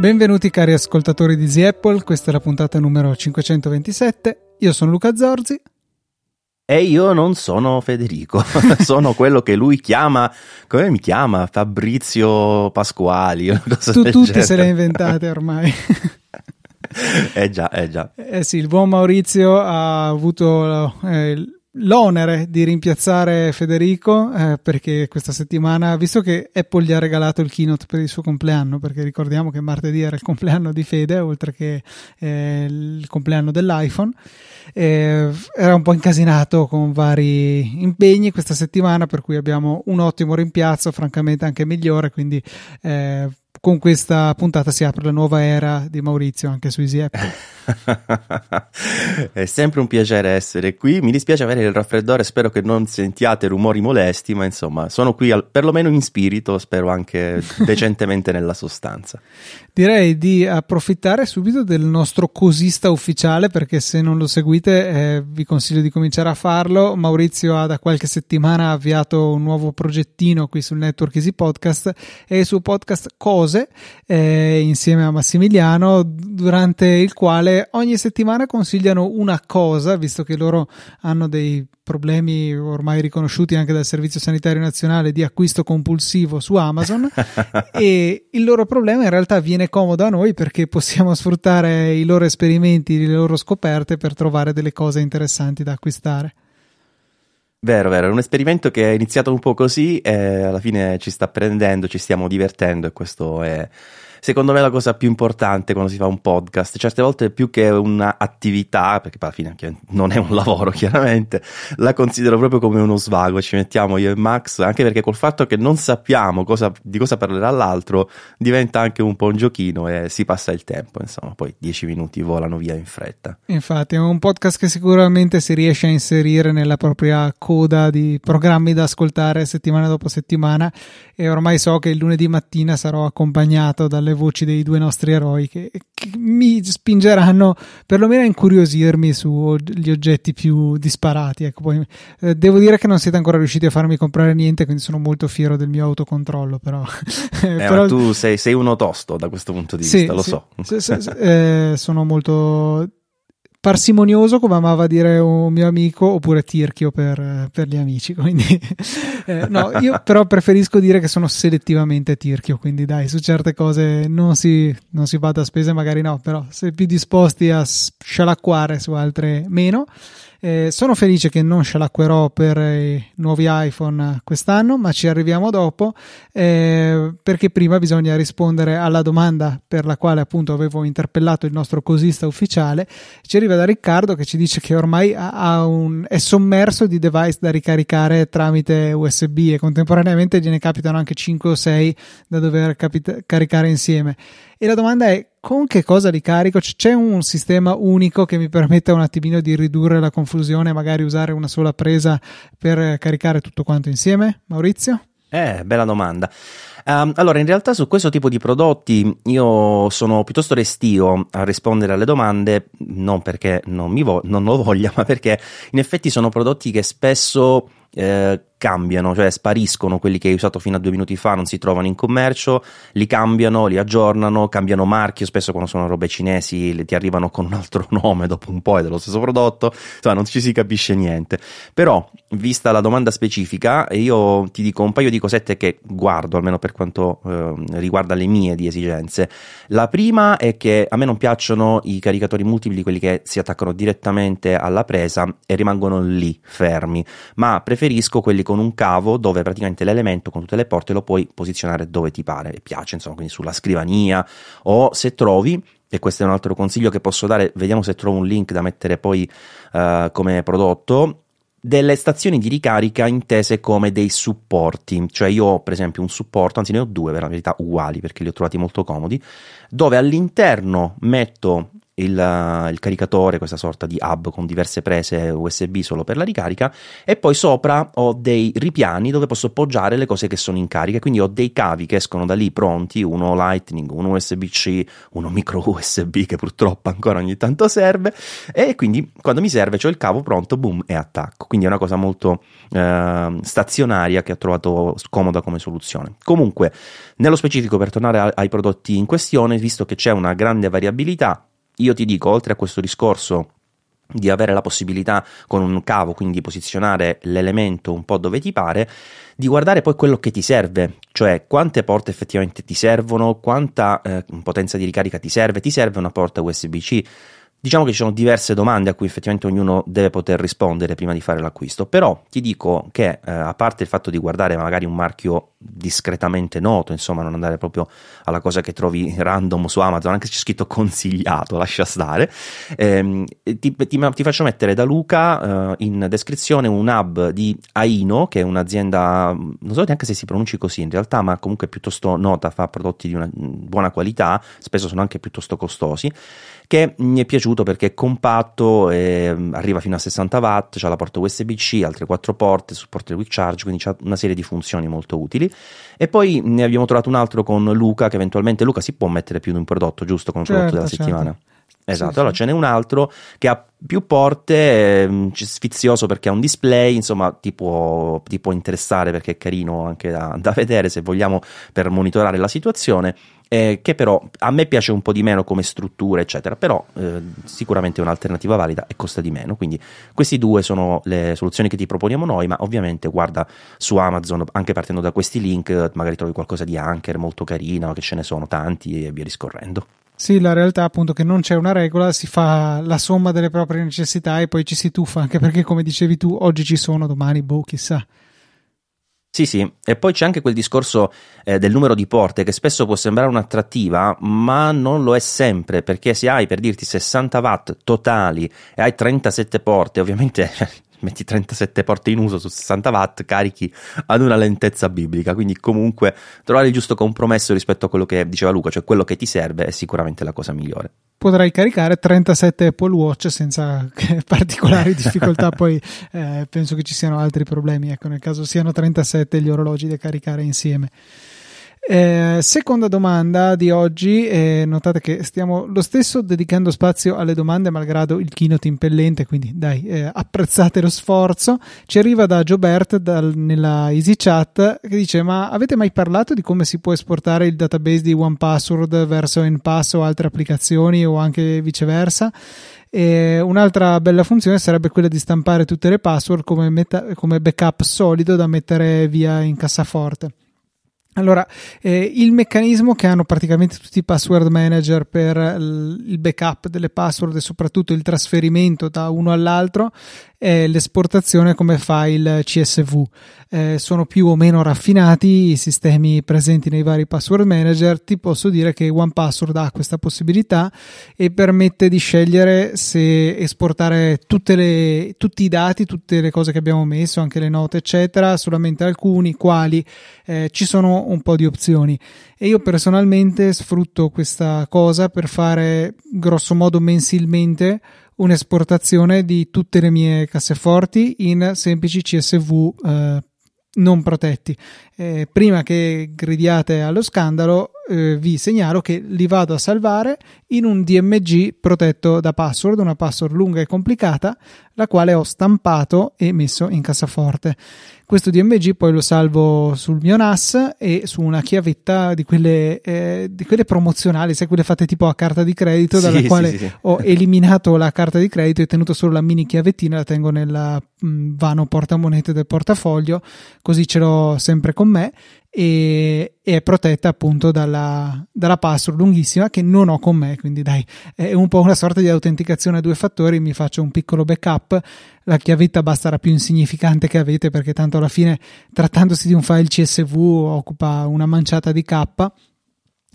Benvenuti cari ascoltatori di The Apple, questa è la puntata numero 527. Io sono Luca Zorzi. E io non sono Federico, sono quello che lui chiama, come mi chiama? Fabrizio Pasquali. tu tutte se le inventate ormai. eh già, eh già. Eh sì, il buon Maurizio ha avuto eh, l'onere di rimpiazzare Federico eh, perché questa settimana, visto che Apple gli ha regalato il keynote per il suo compleanno, perché ricordiamo che martedì era il compleanno di Fede, oltre che eh, il compleanno dell'iPhone, eh, era un po' incasinato con vari impegni questa settimana, per cui abbiamo un ottimo rimpiazzo, francamente anche migliore, quindi eh, con questa puntata si apre la nuova era di Maurizio anche su Easy Apple. È sempre un piacere essere qui. Mi dispiace avere il raffreddore, spero che non sentiate rumori molesti, ma insomma, sono qui al, perlomeno in spirito, spero anche decentemente nella sostanza. Direi di approfittare subito del nostro cosista ufficiale, perché se non lo seguite eh, vi consiglio di cominciare a farlo. Maurizio ha da qualche settimana avviato un nuovo progettino qui sul network Easy Podcast e il suo podcast Cosa cose eh, insieme a Massimiliano, durante il quale ogni settimana consigliano una cosa, visto che loro hanno dei problemi ormai riconosciuti anche dal Servizio Sanitario Nazionale di acquisto compulsivo su Amazon e il loro problema in realtà viene comodo a noi perché possiamo sfruttare i loro esperimenti, le loro scoperte per trovare delle cose interessanti da acquistare. Vero, vero, è un esperimento che è iniziato un po' così e alla fine ci sta prendendo, ci stiamo divertendo e questo è secondo me la cosa più importante quando si fa un podcast. Certe volte più che un'attività, perché alla fine non è un lavoro chiaramente, la considero proprio come uno svago. Ci mettiamo io e Max, anche perché col fatto che non sappiamo cosa, di cosa parlerà l'altro, diventa anche un po' un giochino e si passa il tempo. Insomma, poi dieci minuti volano via in fretta. Infatti, è un podcast che sicuramente si riesce a inserire nella propria coda di programmi da ascoltare settimana dopo settimana. E ormai so che il lunedì mattina sarò accompagnato dalle le voci dei due nostri eroi che, che mi spingeranno perlomeno a incuriosirmi sugli oggetti più disparati. Ecco, poi, eh, devo dire che non siete ancora riusciti a farmi comprare niente, quindi sono molto fiero del mio autocontrollo. Però, eh, però... tu sei, sei, uno tosto da questo punto di sì, vista, lo sì, so. Sì, eh, sono molto parsimonioso, come amava dire un mio amico, oppure tirchio per, per gli amici. Quindi, eh, no, io però preferisco dire che sono selettivamente tirchio. Quindi, dai, su certe cose non si, non si bada a spese, magari no, però se più disposti a scialacquare su altre meno. Eh, sono felice che non scialacquerò per i nuovi iPhone quest'anno, ma ci arriviamo dopo eh, perché prima bisogna rispondere alla domanda per la quale appunto avevo interpellato il nostro cosista ufficiale. Ci arriva da Riccardo che ci dice che ormai un, è sommerso di device da ricaricare tramite USB e contemporaneamente gliene capitano anche 5 o 6 da dover capita- caricare insieme. E la domanda è con che cosa li carico? C'è un sistema unico che mi permetta un attimino di ridurre la confusione, magari usare una sola presa per caricare tutto quanto insieme? Maurizio? Eh, bella domanda. Um, allora, in realtà su questo tipo di prodotti io sono piuttosto restio a rispondere alle domande, non perché non, vo- non lo voglia, ma perché in effetti sono prodotti che spesso eh, cambiano, cioè spariscono quelli che hai usato fino a due minuti fa, non si trovano in commercio, li cambiano, li aggiornano, cambiano marchio, spesso quando sono robe cinesi ti arrivano con un altro nome dopo un po' è dello stesso prodotto, insomma non ci si capisce niente. Però, vista la domanda specifica, io ti dico un paio di cosette che guardo, almeno per quanto eh, riguarda le mie di esigenze. La prima è che a me non piacciono i caricatori multipli, quelli che si attaccano direttamente alla presa e rimangono lì fermi, ma preferisco quelli con un cavo dove praticamente l'elemento con tutte le porte lo puoi posizionare dove ti pare e piace, insomma, quindi sulla scrivania o se trovi e questo è un altro consiglio che posso dare, vediamo se trovo un link da mettere poi uh, come prodotto, delle stazioni di ricarica intese come dei supporti, cioè io ho per esempio un supporto, anzi ne ho due per la verità uguali perché li ho trovati molto comodi, dove all'interno metto il, il, caricatore, questa sorta di hub con diverse prese USB solo per la ricarica e poi sopra ho dei ripiani dove posso appoggiare le cose che sono in carica, quindi ho dei cavi che escono da lì pronti, uno Lightning, uno USB-C, uno micro USB che purtroppo ancora ogni tanto serve e quindi quando mi serve ho il cavo pronto, boom, e attacco. Quindi è una cosa molto eh, stazionaria che ho trovato comoda come soluzione. Comunque, nello specifico per tornare ai prodotti in questione, visto che c'è una grande variabilità, io ti dico, oltre a questo discorso di avere la possibilità con un cavo, quindi posizionare l'elemento un po' dove ti pare, di guardare poi quello che ti serve, cioè quante porte effettivamente ti servono, quanta eh, potenza di ricarica ti serve, ti serve una porta USB-C Diciamo che ci sono diverse domande a cui effettivamente ognuno deve poter rispondere prima di fare l'acquisto, però ti dico che eh, a parte il fatto di guardare magari un marchio discretamente noto, insomma non andare proprio alla cosa che trovi random su Amazon, anche se c'è scritto consigliato, lascia stare, ehm, ti, ti, ti, faccio mettere da Luca eh, in descrizione un hub di Aino, che è un'azienda, non so neanche se si pronunci così in realtà, ma comunque piuttosto nota, fa prodotti di una buona qualità, spesso sono anche piuttosto costosi che mi è piaciuto perché è compatto, e mm, arriva fino a 60 watt, ha la porta USB-C, altre quattro porte, supporta il quick charge, quindi ha una serie di funzioni molto utili. E poi ne abbiamo trovato un altro con Luca, che eventualmente Luca si può mettere più di un prodotto, giusto? Con un certo, prodotto della certo. settimana. Esatto, sì, allora sì. ce n'è un altro che ha più porte, ehm, sfizioso perché ha un display, insomma ti può, ti può interessare perché è carino anche da, da vedere se vogliamo per monitorare la situazione eh, che però a me piace un po' di meno come struttura, eccetera, però eh, sicuramente è un'alternativa valida e costa di meno. Quindi questi due sono le soluzioni che ti proponiamo noi, ma ovviamente guarda su Amazon, anche partendo da questi link, magari trovi qualcosa di Anker molto carino, che ce ne sono tanti e via discorrendo. Sì, la realtà appunto che non c'è una regola, si fa la somma delle proprie necessità e poi ci si tuffa, anche perché come dicevi tu, oggi ci sono, domani boh, chissà. Sì, sì, e poi c'è anche quel discorso eh, del numero di porte che spesso può sembrare un'attrattiva, ma non lo è sempre, perché se hai per dirti 60 watt totali e hai 37 porte, ovviamente metti 37 porte in uso su 60 watt, carichi ad una lentezza biblica, quindi comunque trovare il giusto compromesso rispetto a quello che diceva Luca, cioè quello che ti serve è sicuramente la cosa migliore. Potrai caricare 37 Apple Watch senza particolari difficoltà, poi eh, penso che ci siano altri problemi, ecco, nel caso siano 37 gli orologi da caricare insieme. Eh, seconda domanda di oggi, eh, notate che stiamo lo stesso dedicando spazio alle domande malgrado il keynote impellente, quindi dai, eh, apprezzate lo sforzo. Ci arriva da Jobert dal, nella EasyChat che dice ma avete mai parlato di come si può esportare il database di OnePassword verso NPass o altre applicazioni o anche viceversa? E un'altra bella funzione sarebbe quella di stampare tutte le password come, meta- come backup solido da mettere via in cassaforte. Allora, eh, il meccanismo che hanno praticamente tutti i password manager per il backup delle password e soprattutto il trasferimento da uno all'altro è l'esportazione come file CSV. Eh, sono più o meno raffinati i sistemi presenti nei vari password manager. Ti posso dire che OnePassword ha questa possibilità e permette di scegliere se esportare le, tutti i dati, tutte le cose che abbiamo messo, anche le note, eccetera, solamente alcuni, quali eh, ci sono un po' di opzioni. E io personalmente sfrutto questa cosa per fare grosso modo mensilmente un'esportazione di tutte le mie casseforti in semplici CSV eh, non protetti. Eh, prima che gridiate allo scandalo, eh, vi segnalo che li vado a salvare in un DMG protetto da password, una password lunga e complicata, la quale ho stampato e messo in cassaforte. Questo DMG poi lo salvo sul mio NAS e su una chiavetta di quelle, eh, di quelle promozionali, sai, quelle fatte tipo a carta di credito, sì, dalla quale sì, sì. ho eliminato la carta di credito e tenuto solo la mini chiavettina, la tengo nel mm, vano portamonete del portafoglio, così ce l'ho sempre con me e, e è protetta appunto dalla, dalla, password lunghissima che non ho con me, quindi dai, è un po' una sorta di autenticazione a due fattori, mi faccio un piccolo backup, la chiavetta basta la più insignificante che avete perché tanto alla fine trattandosi di un file CSV occupa una manciata di K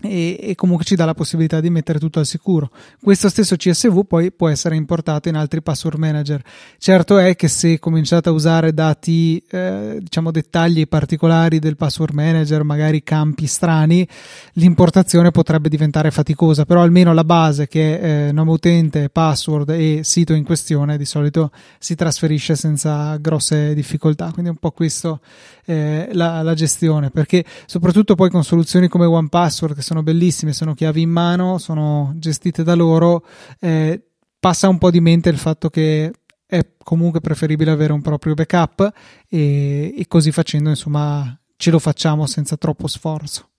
e, e, comunque ci dà la possibilità di mettere tutto al sicuro. Questo stesso CSV poi può essere importato in altri password manager. Certo è che se cominciate a usare dati, eh, diciamo dettagli particolari del password manager, magari campi strani, l'importazione potrebbe diventare faticosa, però almeno la base che è eh, nome utente, password e sito in questione di solito si trasferisce senza grosse difficoltà. Quindi è un po' questo eh, la, la gestione, perché soprattutto poi con soluzioni come OnePassword che sono bellissime, sono chiavi in mano, sono gestite da loro, eh, passa un po' di mente il fatto che è comunque preferibile avere un proprio backup e, e così facendo insomma ce lo facciamo senza troppo sforzo.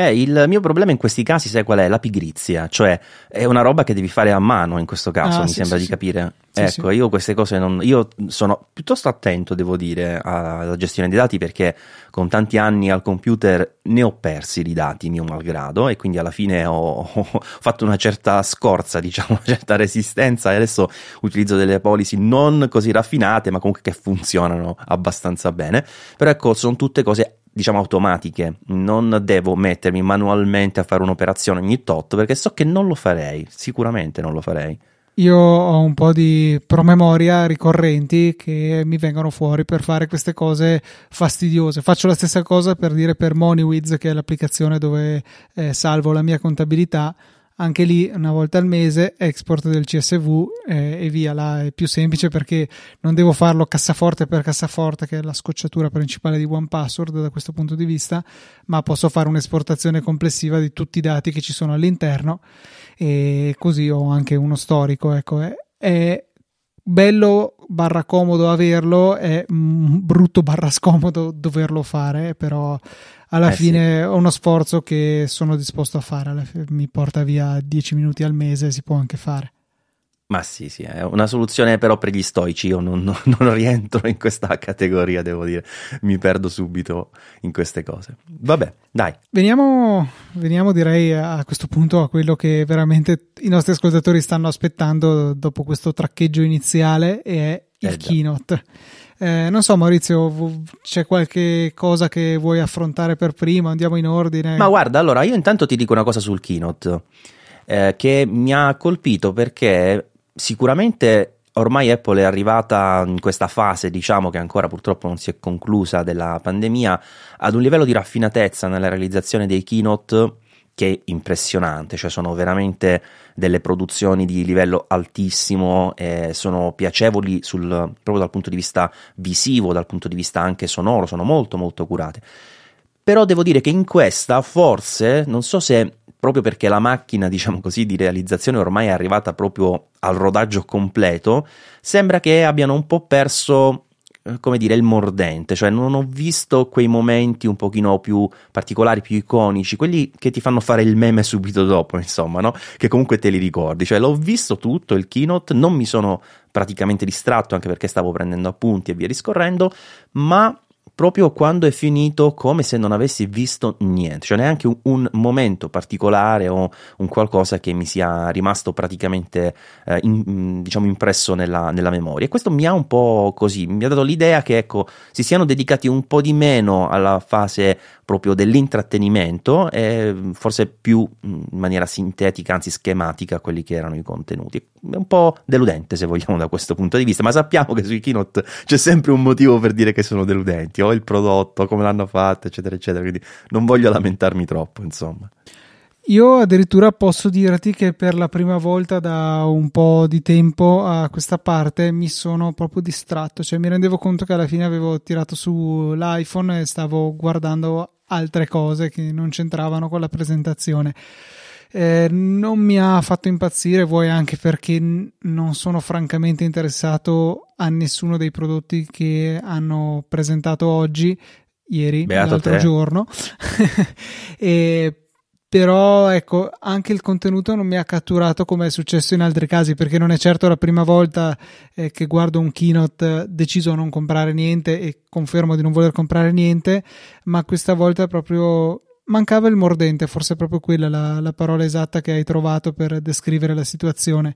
Eh, il mio problema in questi casi, sai qual è? La pigrizia, cioè è una roba che devi fare a mano in questo caso, ah, mi sì, sembra sì, di capire. Sì, ecco, io queste cose non. Io sono piuttosto attento, devo dire, alla gestione dei dati perché con tanti anni al computer ne ho persi di dati, mio malgrado, e quindi alla fine ho, ho fatto una certa scorza, diciamo, una certa resistenza, e adesso utilizzo delle policy non così raffinate, ma comunque che funzionano abbastanza bene. Però ecco, sono tutte cose diciamo automatiche, non devo mettermi manualmente a fare un'operazione ogni tot perché so che non lo farei, sicuramente non lo farei. Io ho un po' di promemoria ricorrenti che mi vengono fuori per fare queste cose fastidiose. Faccio la stessa cosa per dire per MoneyWiz, che è l'applicazione dove eh, salvo la mia contabilità anche lì una volta al mese export del CSV eh, e via. Là è più semplice perché non devo farlo cassaforte per cassaforte che è la scocciatura principale di OnePassword da questo punto di vista ma posso fare un'esportazione complessiva di tutti i dati che ci sono all'interno. E così ho anche uno storico ecco. È, è bello barra comodo averlo è brutto barra scomodo doverlo fare però alla eh fine sì. uno sforzo che sono disposto a fare, mi porta via 10 minuti al mese, si può anche fare. Ma sì, sì, è una soluzione però per gli stoici, io non, non, non, rientro in questa categoria, devo dire, mi perdo subito in queste cose. Vabbè, dai. Veniamo, veniamo direi a questo punto a quello che veramente i nostri ascoltatori stanno aspettando dopo questo traccheggio iniziale e è il eh, keynote. Eh, non so, Maurizio, c'è qualche cosa che vuoi affrontare per prima? Andiamo in ordine. Ma guarda, allora io intanto ti dico una cosa sul keynote eh, che mi ha colpito perché sicuramente ormai Apple è arrivata in questa fase, diciamo che ancora purtroppo non si è conclusa della pandemia, ad un livello di raffinatezza nella realizzazione dei keynote che impressionante, cioè sono veramente delle produzioni di livello altissimo, eh, sono piacevoli sul, proprio dal punto di vista visivo, dal punto di vista anche sonoro, sono molto molto curate. Però devo dire che in questa forse, non so se proprio perché la macchina, diciamo così, di realizzazione ormai è arrivata proprio al rodaggio completo, sembra che abbiano un po' perso come dire, il mordente, cioè non ho visto quei momenti un pochino più particolari, più iconici, quelli che ti fanno fare il meme subito dopo, insomma, no? Che comunque te li ricordi, cioè l'ho visto tutto il keynote, non mi sono praticamente distratto anche perché stavo prendendo appunti e via discorrendo, ma proprio quando è finito come se non avessi visto niente, cioè neanche un, un momento particolare o un qualcosa che mi sia rimasto praticamente eh, in, diciamo impresso nella, nella, memoria. E questo mi ha un po' così, mi ha dato l'idea che ecco, si siano dedicati un po' di meno alla fase proprio dell'intrattenimento e forse più in maniera sintetica, anzi schematica, quelli che erano i contenuti. È un po' deludente se vogliamo da questo punto di vista, ma sappiamo che sui keynote c'è sempre un motivo per dire che sono deludenti, o il prodotto, come l'hanno fatto, eccetera, eccetera, quindi non voglio lamentarmi troppo, insomma. Io addirittura posso dirti che per la prima volta da un po' di tempo a questa parte mi sono proprio distratto, cioè mi rendevo conto che alla fine avevo tirato su l'iPhone e stavo guardando altre cose che non c'entravano con la presentazione. Eh, non mi ha fatto impazzire, vuoi anche perché non sono francamente interessato a nessuno dei prodotti che hanno presentato oggi, ieri, Beato l'altro te. giorno. e però ecco anche il contenuto non mi ha catturato come è successo in altri casi perché non è certo la prima volta eh, che guardo un keynote deciso a non comprare niente e confermo di non voler comprare niente ma questa volta proprio mancava il mordente forse è proprio quella la, la parola esatta che hai trovato per descrivere la situazione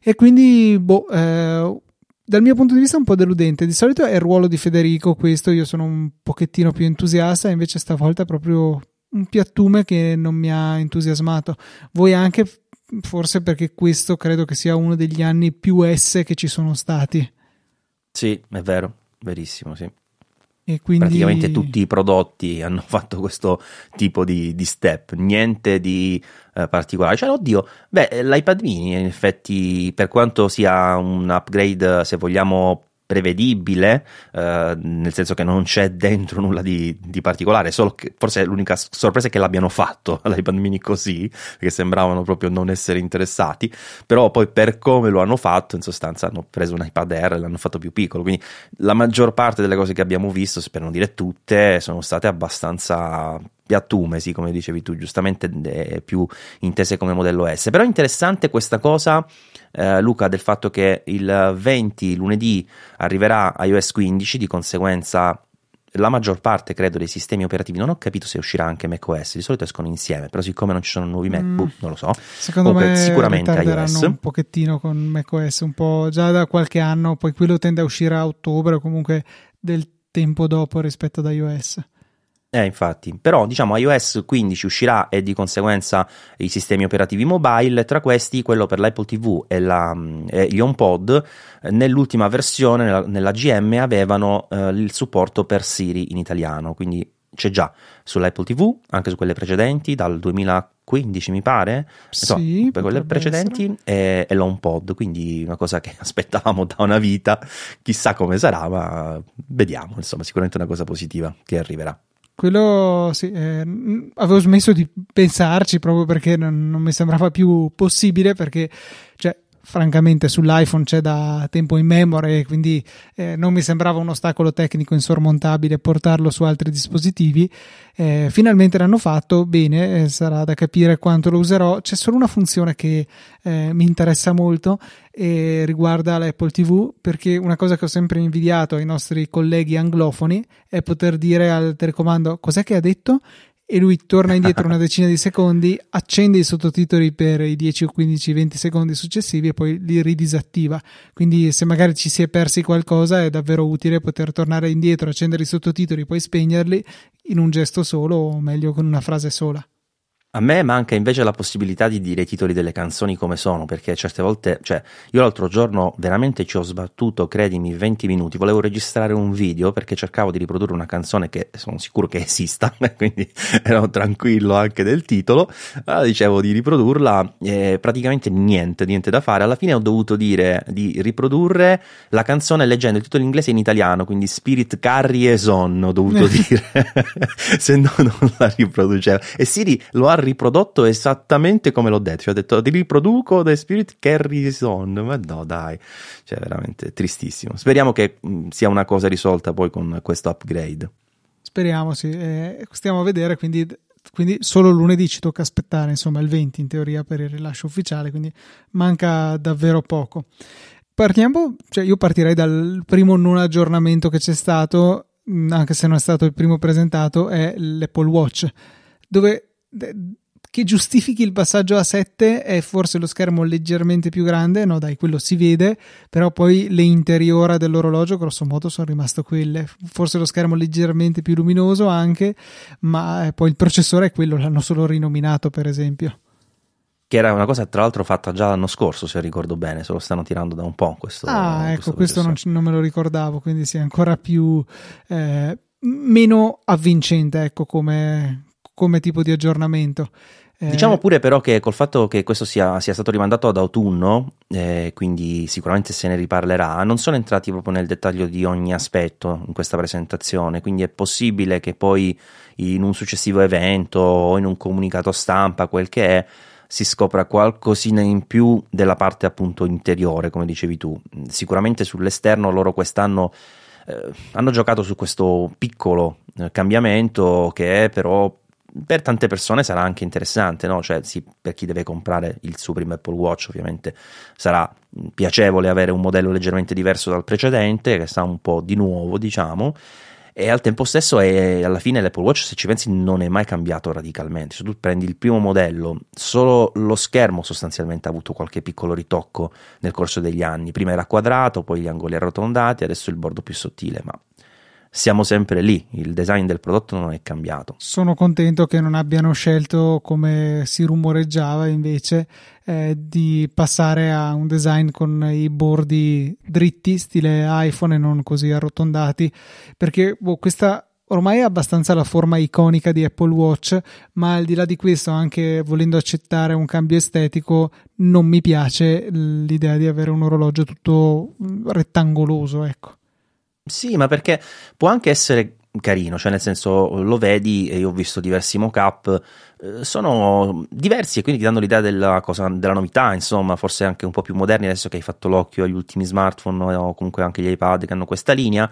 e quindi boh eh, dal mio punto di vista è un po' deludente. Di solito è il ruolo di Federico questo, io sono un pochettino più entusiasta, invece stavolta proprio un piattume che non mi ha entusiasmato. Voi anche, forse perché questo credo che sia uno degli anni più S che ci sono stati. Sì, è vero, verissimo, sì. E quindi... Praticamente tutti i prodotti hanno fatto questo tipo di, di step, niente di eh, particolare. Cioè, oddio, beh, l'iPad mini in effetti, per quanto sia un upgrade, se vogliamo, prevedibile, eh, nel senso che non c'è dentro nulla di, di particolare, solo che forse l'unica sorpresa è che l'abbiano fatto all'iPad mini così, perché sembravano proprio non essere interessati, però poi per come lo hanno fatto, in sostanza hanno preso un iPad Air e l'hanno fatto più piccolo, quindi la maggior parte delle cose che abbiamo visto, per non dire tutte, sono state abbastanza piattume, sì, come dicevi tu, giustamente eh, più intese come modello S. Però è interessante questa cosa, eh, Luca, del fatto che il 20 lunedì arriverà iOS 15, di conseguenza la maggior parte, credo, dei sistemi operativi, non ho capito se uscirà anche macOS, di solito escono insieme, però siccome non ci sono nuovi Mac, mm. non lo so. Secondo Comunque, me sicuramente iOS. un pochettino con macOS, un po' già da qualche anno, poi quello tende a uscire a ottobre o comunque del tempo dopo rispetto ad iOS. Eh, infatti, però diciamo iOS 15 uscirà e di conseguenza i sistemi operativi mobile, tra questi quello per l'Apple TV e, la, e gli HomePod, nell'ultima versione, nella, nella GM, avevano eh, il supporto per Siri in italiano, quindi c'è già sull'Apple TV, anche su quelle precedenti, dal 2015 mi pare, sì, per quelle precedenti e, e l'HomePod, quindi una cosa che aspettavamo da una vita, chissà come sarà, ma vediamo, insomma, sicuramente una cosa positiva che arriverà. Quello sì, eh, avevo smesso di pensarci proprio perché non, non mi sembrava più possibile perché francamente sull'iPhone c'è da tempo in memoria quindi eh, non mi sembrava un ostacolo tecnico insormontabile portarlo su altri dispositivi. Eh, finalmente l'hanno fatto bene eh, sarà da capire quanto lo userò. C'è solo una funzione che eh, mi interessa molto e riguarda l'Apple TV perché una cosa che ho sempre invidiato ai nostri colleghi anglofoni è poter dire al telecomando cos'è che ha detto e lui torna indietro una decina di secondi, accende i sottotitoli per i 10 o 15, 20 secondi successivi e poi li ridisattiva. Quindi se magari ci si è persi qualcosa è davvero utile poter tornare indietro, accendere i sottotitoli, poi spegnerli in un gesto solo o meglio con una frase sola. A me manca invece la possibilità di dire i titoli delle canzoni come sono, perché certe volte, cioè, io l'altro giorno veramente ci ho sbattuto, credimi, 20 minuti, volevo registrare un video perché cercavo di riprodurre una canzone che sono sicuro che esista, quindi ero tranquillo anche del titolo, allora dicevo di riprodurla, e praticamente niente, niente da fare, alla fine ho dovuto dire di riprodurre la canzone leggendo il titolo in inglese e in italiano, quindi Spirit Carry Son ho dovuto dire, se no non la riproducevo, e Siri lo ha riprodotto esattamente come l'ho detto. Cioè, ho detto ti riproduco The Spirit Carries On. Ma no, dai, cioè, veramente tristissimo. Speriamo che mh, mm, sia una cosa risolta poi con questo upgrade. Speriamo, sì. Eh, stiamo a vedere, quindi quindi solo lunedì ci tocca aspettare, insomma, il 20 in teoria per il rilascio ufficiale, quindi manca davvero poco. Partiamo, cioè io partirei dal primo non aggiornamento che c'è stato, mm, anche se non è stato il primo presentato, è l'Apple Watch, dove che giustifichi il passaggio a 7 è forse lo schermo leggermente più grande, no dai, quello si vede, però poi le interiora dell'orologio grosso modo sono rimaste quelle, forse lo schermo leggermente più luminoso anche, ma eh, poi il processore è quello, l'hanno solo rinominato per esempio. Che era una cosa tra l'altro fatta già l'anno scorso, se ricordo bene, se lo stanno tirando da un po' questo. Ah, ecco, questo, questo non, non, me lo ricordavo, quindi sì, ancora più... Eh, meno avvincente, ecco, come, come tipo di aggiornamento. Eh, diciamo pure però che col fatto che questo sia, sia stato rimandato ad autunno, eh, quindi sicuramente se ne riparlerà, non sono entrati proprio nel dettaglio di ogni aspetto in questa presentazione, quindi è possibile che poi in un successivo evento o in un comunicato stampa, quel che è, si scopra qualcosina in più della parte appunto interiore, come dicevi tu. Sicuramente sull'esterno loro quest'anno eh, hanno giocato su questo piccolo eh, cambiamento che è però per tante persone sarà anche interessante, no? Cioè, sì, per chi deve comprare il suo primo Apple Watch, ovviamente sarà piacevole avere un modello leggermente diverso dal precedente, che sa un po' di nuovo, diciamo. E al tempo stesso, è, alla fine, l'Apple Watch, se ci pensi, non è mai cambiato radicalmente. Se tu prendi il primo modello, solo lo schermo sostanzialmente ha avuto qualche piccolo ritocco nel corso degli anni. Prima era quadrato, poi gli angoli arrotondati, adesso il bordo più sottile, ma siamo sempre lì, il design del prodotto non è cambiato. Sono contento che non abbiano scelto, come si rumoreggiava invece, eh, di passare a un design con i bordi dritti, stile iPhone e non così arrotondati, perché boh, questa ormai è abbastanza la forma iconica di Apple Watch, ma al di là di questo, anche volendo accettare un cambio estetico, non mi piace l'idea di avere un orologio tutto rettangoloso, ecco. Sì, ma perché può anche essere carino, cioè nel senso lo vedi e io ho visto diversi mock-up, eh, sono diversi e quindi ti danno l'idea della, cosa, della novità, insomma, forse anche un po' più moderni adesso che hai fatto l'occhio agli ultimi smartphone o comunque anche gli iPad che hanno questa linea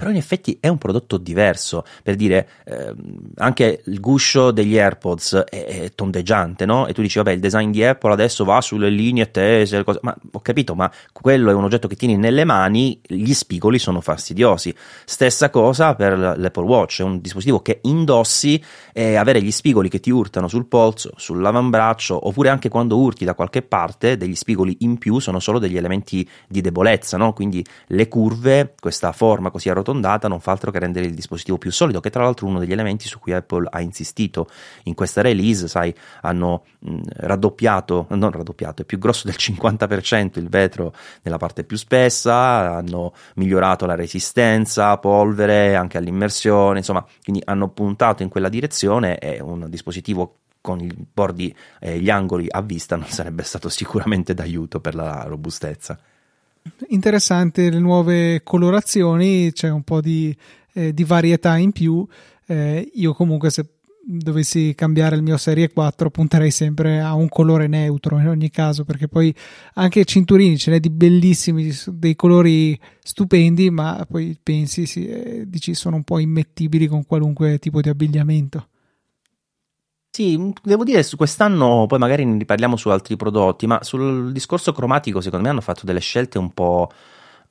però in effetti è un prodotto diverso, per dire eh, anche il guscio degli AirPods è, è, tondeggiante, no? E tu dici vabbè il design di Apple adesso va sulle linee tese, cose... ma ho capito, ma quello è un oggetto che tieni nelle mani, gli spigoli sono fastidiosi. Stessa cosa per l'Apple Watch, è un dispositivo che indossi e avere gli spigoli che ti urtano sul polso, sull'avambraccio, oppure anche quando urti da qualche parte, degli spigoli in più sono solo degli elementi di debolezza, no? Quindi le curve, questa forma così arrotondata arrotondata non fa altro che rendere il dispositivo più solido, che tra l'altro è uno degli elementi su cui Apple ha insistito in questa release, sai, hanno mh, raddoppiato, non raddoppiato, è più grosso del 50% il vetro nella parte più spessa, hanno migliorato la resistenza, polvere, anche all'immersione, insomma, quindi hanno puntato in quella direzione, è un dispositivo con i bordi e eh, gli angoli a vista non sarebbe stato sicuramente d'aiuto per la robustezza interessante le nuove colorazioni, c'è un po' di, eh, di varietà in più. Eh, io comunque se dovessi cambiare il mio Serie 4 punterei sempre a un colore neutro in ogni caso perché poi anche cinturini ce n'è di bellissimi dei colori stupendi ma poi pensi sì, eh, dici sono un po' immettibili con qualunque tipo di abbigliamento sì, devo dire, su quest'anno poi magari ne riparliamo su altri prodotti, ma sul discorso cromatico secondo me hanno fatto delle scelte un po',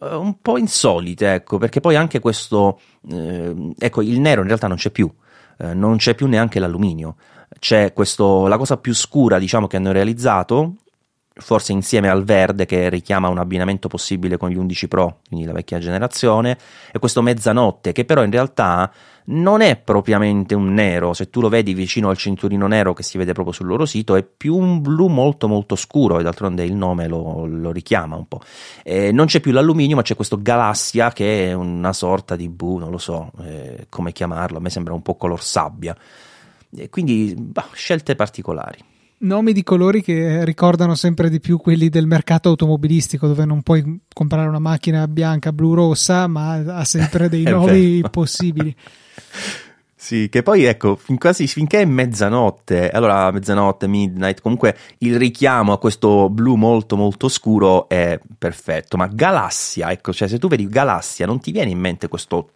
eh, un po insolite, ecco, perché poi anche questo, eh, ecco, il nero in realtà non c'è più, eh, non c'è più neanche l'alluminio, c'è questo, la cosa più scura, diciamo, che hanno realizzato, forse insieme al verde che richiama un abbinamento possibile con gli 11 Pro, quindi la vecchia generazione, e questo mezzanotte che però in realtà non è propriamente un nero, se tu lo vedi vicino al cinturino nero che si vede proprio sul loro sito, è più un blu molto molto scuro e d'altronde il nome lo, lo richiama un po'. Eh, non c'è più l'alluminio ma c'è questo galassia che è una sorta di blu, non lo so eh, come chiamarlo, a me sembra un po' color sabbia. E quindi bah, scelte particolari nomi di colori che ricordano sempre di più quelli del mercato automobilistico, dove non puoi comprare una macchina bianca, blu, rossa, ma ha sempre dei nomi possibili. Sì, che poi ecco, fin quasi, finché è mezzanotte, allora mezzanotte, midnight, comunque il richiamo a questo blu molto molto scuro è perfetto, ma galassia, ecco, cioè se tu vedi galassia non ti viene in mente questo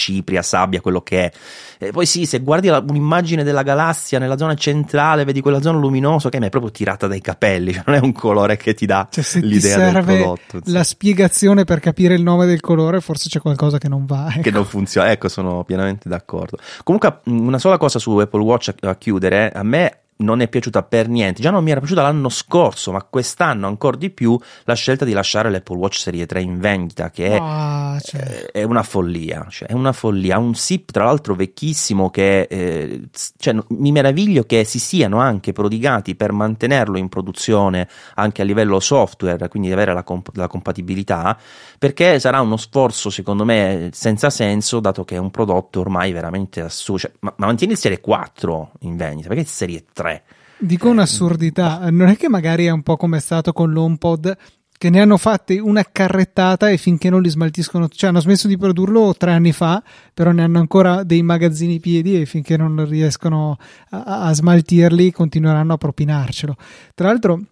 cipria, sabbia, quello che è. E poi sì, se guardi la, un'immagine della galassia nella zona centrale, vedi quella zona luminosa che mi è proprio tirata dai capelli, cioè non è un colore che ti dà cioè, l'idea del prodotto. La spiegazione per capire il nome del colore, forse c'è qualcosa che non va. Ecco. Che non funziona, ecco, sono pienamente d'accordo. Comunque, una sola cosa su Apple Watch a, a chiudere, a me non è piaciuta per niente. Già non mi era piaciuta l'anno scorso, ma quest'anno ancora di più la scelta di lasciare l'Apple Watch Serie 3 in vendita, che è, ah, cioè. è una follia. Cioè, è una follia. Un SIP, tra l'altro, vecchissimo, che eh, cioè, mi meraviglio che si siano anche prodigati per mantenerlo in produzione anche a livello software, quindi avere la, comp- la compatibilità, perché sarà uno sforzo, secondo me, senza senso, dato che è un prodotto ormai veramente assurdo. Cioè, ma, ma mantieni il Serie 4 in vendita, perché il Serie 3? 3. Dico un'assurdità, non è che magari è un po' come è stato con l'HomePod che ne hanno fatti una carrettata e finché non li smaltiscono, cioè hanno smesso di produrlo tre anni fa, però ne hanno ancora dei magazzini piedi e finché non riescono a, a smaltirli continueranno a propinarcelo. Tra l'altro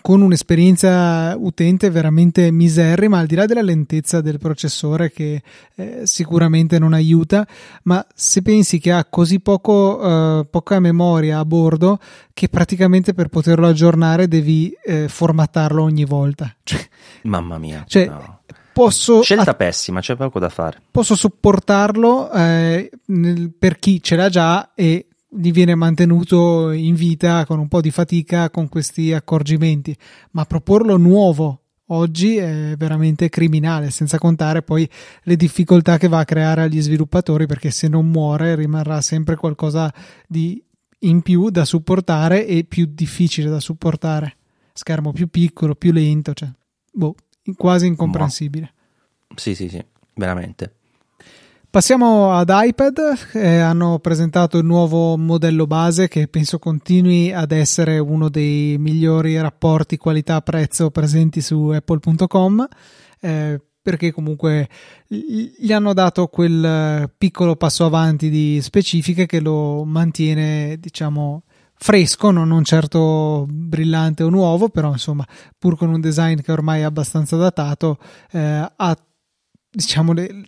con un'esperienza utente veramente miserrima, al di là della lentezza del processore che eh, sicuramente non aiuta, ma se pensi che ha così poco, eh, poca memoria a bordo che praticamente per poterlo aggiornare devi eh, formattarlo ogni volta. Cioè, Mamma mia. Cioè, no. Posso Scelta a- pessima, c'è poco da fare. Posso sopportarlo eh, nel, per chi ce l'ha già e gli viene mantenuto in vita con un po' di fatica con questi accorgimenti, ma proporlo nuovo oggi è veramente criminale, senza contare poi le difficoltà che va a creare agli sviluppatori perché se non muore rimarrà sempre qualcosa di in più da supportare e più difficile da supportare. Schermo più piccolo, più lento, cioè, boh, quasi incomprensibile. Sì, sì, sì, veramente. Passiamo ad iPad, eh, hanno presentato il nuovo modello base che penso continui ad essere uno dei migliori rapporti qualità-prezzo presenti su apple.com. Eh, perché comunque gli hanno dato quel piccolo passo avanti di specifiche che lo mantiene, diciamo, fresco, no? non certo brillante o nuovo, però insomma, pur con un design che ormai è abbastanza datato, eh, ha diciamo le,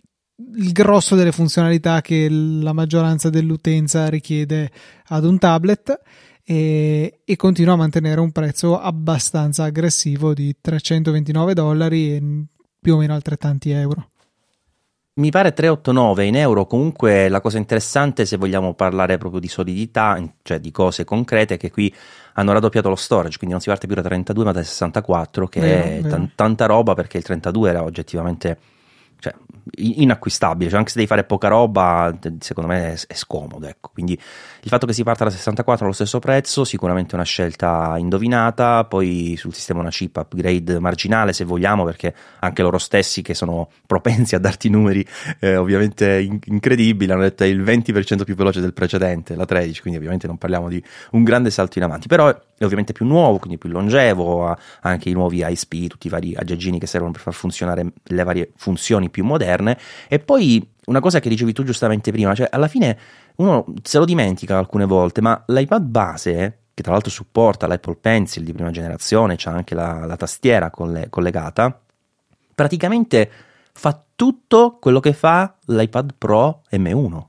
il grosso delle funzionalità che la maggioranza dell'utenza richiede ad un tablet e, e, continua a mantenere un prezzo abbastanza aggressivo di 329 dollari e più o meno altrettanti euro. Mi pare 389 in euro, comunque la cosa interessante se vogliamo parlare proprio di solidità, cioè di cose concrete, è che qui hanno raddoppiato lo storage, quindi non si parte più da 32 ma da 64, che vero, è vero. T- tanta roba perché il 32 era oggettivamente cioè, inacquistabile, cioè anche se devi fare poca roba, secondo me è, è, scomodo. Ecco. Quindi il fatto che si parta da 64 allo stesso prezzo, sicuramente è una scelta indovinata. Poi sul sistema una chip upgrade marginale, se vogliamo, perché anche loro stessi, che sono propensi a darti numeri eh, ovviamente in- incredibili, hanno detto è il 20% più veloce del precedente, la 13. Quindi ovviamente non parliamo di un grande salto in avanti, però è ovviamente più nuovo, quindi più longevo. Ha anche i nuovi ISP, tutti i vari aggeggini che servono per far funzionare le varie funzioni più moderne e poi una cosa che dicevi tu giustamente prima, cioè alla fine uno se lo dimentica alcune volte, ma l'iPad base, che tra l'altro supporta l'Apple Pencil di prima generazione, c'ha anche la, la tastiera collegata, praticamente fa tutto quello che fa l'iPad Pro M1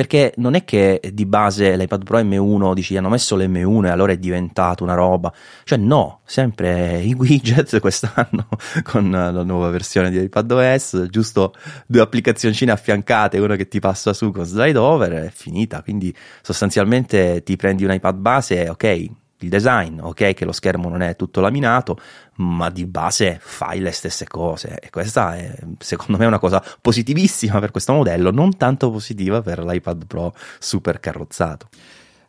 perché non è che di base l'iPad Pro M1 dici hanno messo l'M1 e allora è diventato una roba, cioè no, sempre i widget quest'anno con la nuova versione di iPadOS, giusto due applicazioncine affiancate, una che ti passa su con slide over, è finita, quindi sostanzialmente ti prendi un iPad base, ok, il design, ok, che lo schermo non è tutto laminato, ma di base fai le stesse cose e questa è secondo me una cosa positivissima per questo modello, non tanto positiva per l'iPad Pro super carrozzato.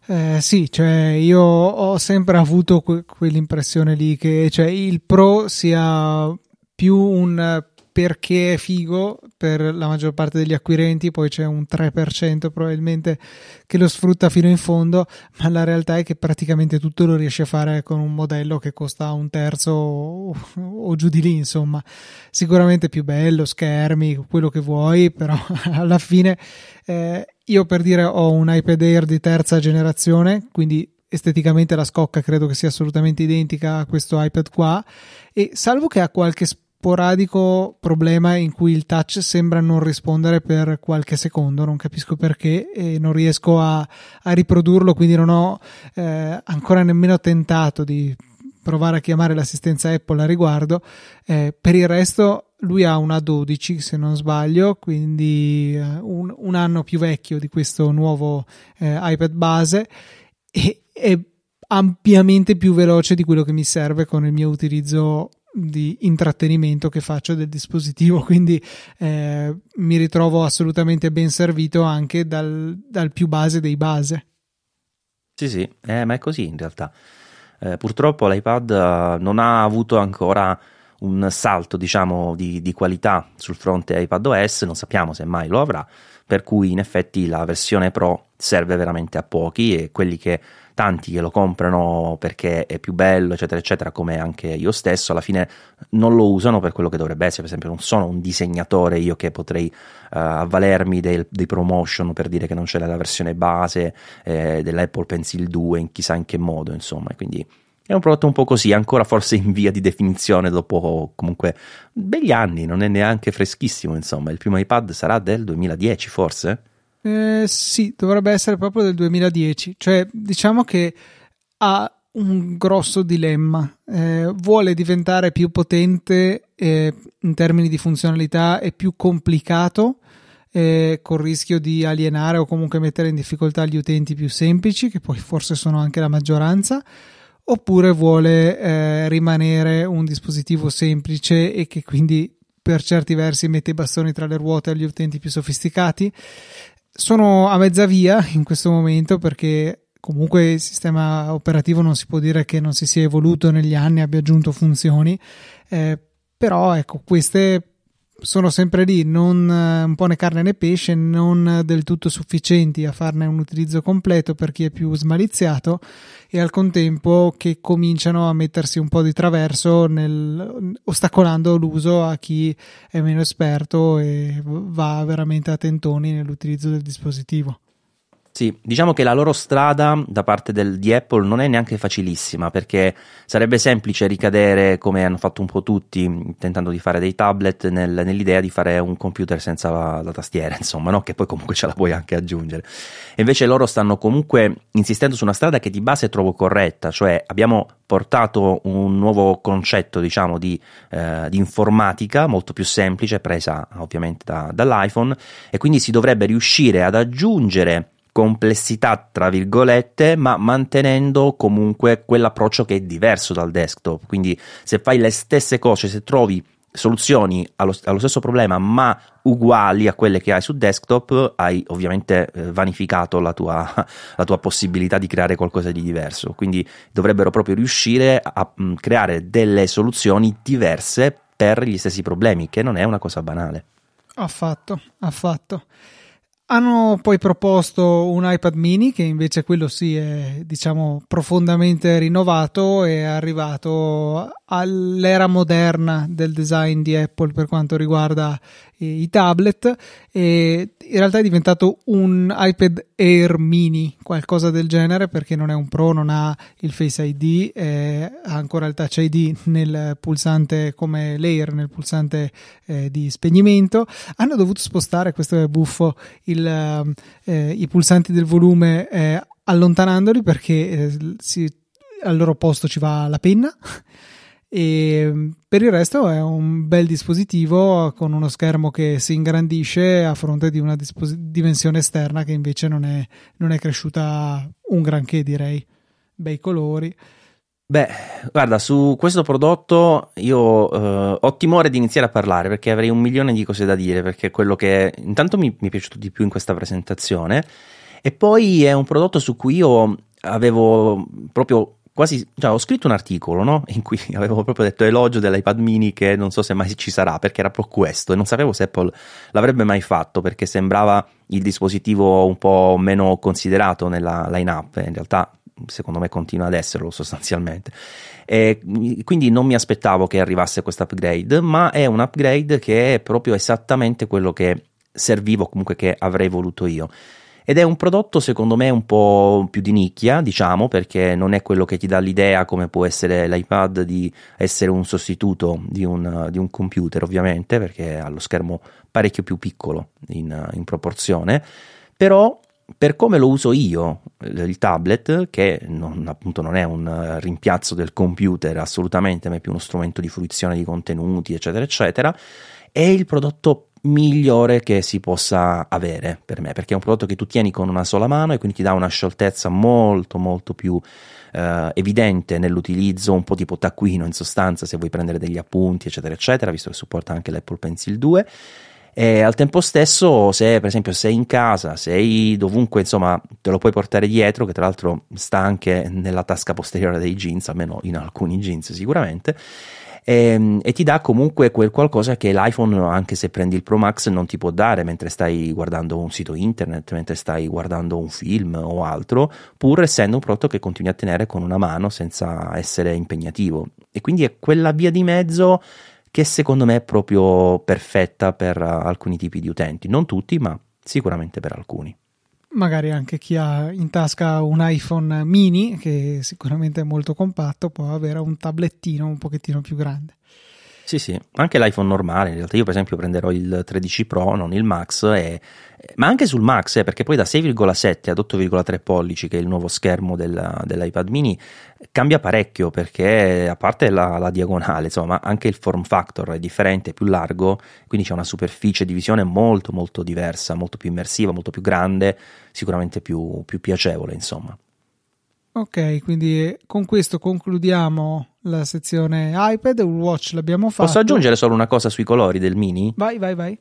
Eh, sì, cioè io ho sempre avuto que- quell'impressione lì che cioè, il Pro sia più un perché è figo per la maggior parte degli acquirenti, poi c'è un 3% probabilmente che lo sfrutta fino in fondo, ma la realtà è che praticamente tutto lo riesce a fare con un modello che costa un terzo o, o giù di lì, insomma, sicuramente più bello, schermi, quello che vuoi, però alla fine eh, io per dire ho un iPad Air di terza generazione, quindi esteticamente la scocca credo che sia assolutamente identica a questo iPad qua e salvo che ha qualche sporadico problema in cui il touch sembra non rispondere per qualche secondo, non capisco perché e non riesco a, a riprodurlo, quindi non ho eh, ancora nemmeno tentato di provare a chiamare l'assistenza Apple a riguardo. Eh, per il resto lui ha una 12 se non sbaglio, quindi eh, un, un, anno più vecchio di questo nuovo eh, iPad base e è ampiamente più veloce di quello che mi serve con il mio utilizzo di intrattenimento che faccio del dispositivo, quindi eh, mi ritrovo assolutamente ben servito anche dal, dal più base dei base. Sì, sì, eh, ma è così in realtà. Eh, purtroppo l'iPad eh, non ha avuto ancora un salto, diciamo, di, di qualità sul fronte iPadOS, non sappiamo se mai lo avrà, per cui in effetti la versione Pro serve veramente a pochi e quelli che tanti che lo comprano perché è più bello, eccetera, eccetera, come anche io stesso, alla fine non lo usano per quello che dovrebbe essere. Per esempio, non sono un disegnatore io che potrei uh, avvalermi dei, dei, promotion per dire che non c'è la versione base eh, dell'Apple Pencil 2 in chissà in che modo, insomma. Quindi è un prodotto un po' così, ancora forse in via di definizione dopo comunque begli anni, non è neanche freschissimo, insomma. Il primo iPad sarà del 2010 forse? Eh, sì, dovrebbe essere proprio del 2010. Cioè, diciamo che ha un grosso dilemma. Eh, vuole diventare più potente eh, in termini di funzionalità e più complicato, eh, col rischio di alienare o comunque mettere in difficoltà gli utenti più semplici, che poi forse sono anche la maggioranza oppure vuole eh, rimanere un dispositivo semplice e che quindi per certi versi mette i bastoni tra le ruote agli utenti più sofisticati. Sono a mezza via in questo momento perché comunque il sistema operativo non si può dire che non si sia evoluto negli anni, abbia aggiunto funzioni, eh, però ecco, queste sono sempre lì, non eh, un po' né carne né pesce, non del tutto sufficienti a farne un utilizzo completo per chi è più smaliziato e al contempo che cominciano a mettersi un po' di traverso nel, ostacolando l'uso a chi è meno esperto e va veramente a tentoni nell'utilizzo del dispositivo. Sì, diciamo che la loro strada da parte del, di Apple non è neanche facilissima perché sarebbe semplice ricadere come hanno fatto un po' tutti tentando di fare dei tablet nel, nell'idea di fare un computer senza la, la tastiera, insomma, no? che poi comunque ce la puoi anche aggiungere. Invece loro stanno comunque insistendo su una strada che di base trovo corretta, cioè abbiamo portato un nuovo concetto, diciamo, di, eh, di informatica molto più semplice, presa ovviamente da, dall'iPhone, e quindi si dovrebbe riuscire ad aggiungere complessità tra virgolette ma mantenendo comunque quell'approccio che è diverso dal desktop. Quindi se fai le stesse cose se trovi soluzioni allo, allo stesso problema ma uguali a quelle che hai su desktop hai ovviamente eh, vanificato la tua, la tua, possibilità di creare qualcosa di diverso. Quindi dovrebbero proprio riuscire a creare delle soluzioni diverse per gli stessi problemi che non è una cosa banale. Affatto affatto hanno poi proposto un iPad mini che invece quello sì è diciamo profondamente rinnovato e è arrivato all'era moderna del design di Apple per quanto riguarda i tablet e in realtà è diventato un iPad Air mini, qualcosa del genere perché non è un Pro, non ha il Face ID, eh, ha ancora il Touch ID nel pulsante come l'Air, nel pulsante eh, di spegnimento. Hanno dovuto spostare, questo è buffo, il, eh, i pulsanti del volume eh, allontanandoli perché eh, si, al loro posto ci va la penna e per il resto è un bel dispositivo con uno schermo che si ingrandisce a fronte di una dispos- dimensione esterna che invece non è, non è cresciuta un granché direi. Bei colori. Beh, guarda, su questo prodotto io eh, ho timore di iniziare a parlare perché avrei un milione di cose da dire, perché è quello che intanto mi, mi è piaciuto di più in questa presentazione. E poi è un prodotto su cui io avevo proprio quasi, cioè, ho scritto un articolo no? in cui avevo proprio detto elogio dell'iPad mini che non so se mai ci sarà perché era proprio questo. E non sapevo se Apple l'avrebbe mai fatto perché sembrava il dispositivo un po' meno considerato nella line-up. In realtà secondo me continua ad esserlo sostanzialmente. E quindi non mi aspettavo che arrivasse questo upgrade ma è un upgrade che è proprio esattamente quello che servivo comunque che avrei voluto io ed è un prodotto secondo me un po' più di nicchia, diciamo, perché non è quello che ti dà l'idea come può essere l'iPad di essere un sostituto di un, di un computer, ovviamente, perché ha lo schermo parecchio più piccolo in, in proporzione, però per come lo uso io, il tablet, che non, appunto non è un rimpiazzo del computer assolutamente, ma è più uno strumento di fruizione di contenuti, eccetera, eccetera, è il prodotto migliore che si possa avere per me, perché è un prodotto che tu tieni con una sola mano e quindi ti dà una scioltezza molto molto più eh, evidente nell'utilizzo, un po' tipo taccuino in sostanza se vuoi prendere degli appunti eccetera eccetera, visto che supporta anche l'Apple Pencil 2 e al tempo stesso se per esempio sei in casa, sei dovunque insomma te lo puoi portare dietro che tra l'altro sta anche nella tasca posteriore dei jeans, almeno in alcuni jeans sicuramente e, ehm, e, ti dà comunque quel qualcosa che l'iPhone, anche se prendi il Pro Max, non ti può dare mentre stai guardando un sito internet, mentre stai guardando un film o altro, pur essendo un prodotto che continui a tenere con una mano senza essere impegnativo. E quindi è quella via di mezzo che secondo me è proprio perfetta per alcuni tipi di utenti, non tutti, ma sicuramente per alcuni magari anche chi ha in tasca un iPhone mini, che sicuramente è molto compatto, può avere un tablettino un pochettino più grande. Sì, sì, anche l'iPhone normale, in realtà io per esempio prenderò il 13 Pro, non il Max, e, ma anche sul Max, eh, perché poi da 6,7 ad 8,3 pollici, che è il nuovo schermo della, dell'iPad mini, cambia parecchio, perché a parte la, la, diagonale, insomma, anche il form factor è differente, è più largo, quindi c'è una superficie di visione molto molto diversa, molto più immersiva, molto più grande, sicuramente più, più piacevole, insomma. Ok, quindi con questo concludiamo la sezione iPad. Il watch l'abbiamo fatto. Posso aggiungere solo una cosa sui colori del mini? Vai, vai, vai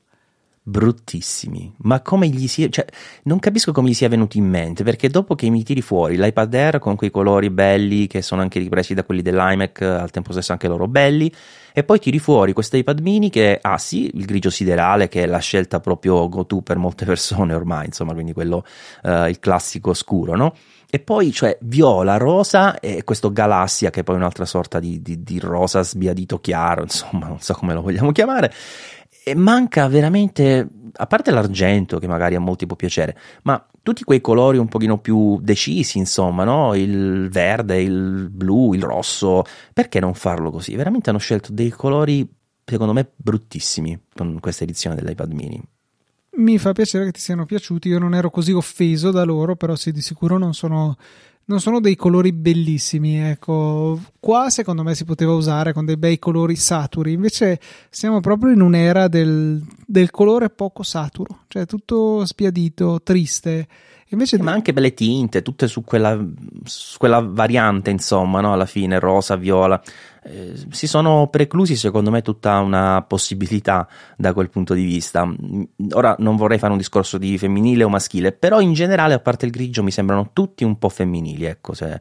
bruttissimi. Ma come gli sia, cioè, non capisco come gli sia venuto in mente, perché dopo che mi tiri fuori l'iPad Air con quei colori belli che sono anche ripresi da quelli dell'iMac, al tempo stesso anche loro belli, e poi tiri fuori questo iPad mini che ha ah, sì il grigio siderale, che è la scelta proprio go-to per molte persone ormai, insomma, quindi quello, uh, il classico scuro, no? E poi, cioè, viola, rosa e questo galassia, che è poi un'altra sorta di, di, di rosa sbiadito chiaro, insomma, non so come lo vogliamo chiamare e manca veramente, a parte l'argento che magari a molti può piacere, ma tutti quei colori un pochino più decisi, insomma, no? Il verde, il blu, il rosso, perché non farlo così? Veramente hanno scelto dei colori, secondo me, bruttissimi con questa edizione dell'iPad mini. Mi fa piacere che ti siano piaciuti, io non ero così offeso da loro, però sì, di sicuro non sono non sono dei colori bellissimi, ecco. Qua secondo me si poteva usare con dei bei colori saturi, invece siamo proprio in un'era del, del colore poco saturo, cioè tutto spiadito, triste. Invece Ma anche belle tinte, tutte su quella, su quella variante, insomma, no? alla fine, rosa, viola. Eh, si sono preclusi, secondo me, tutta una possibilità da quel punto di vista. Ora non vorrei fare un discorso di femminile o maschile, però in generale, a parte il grigio, mi sembrano tutti un po' femminili, ecco, se,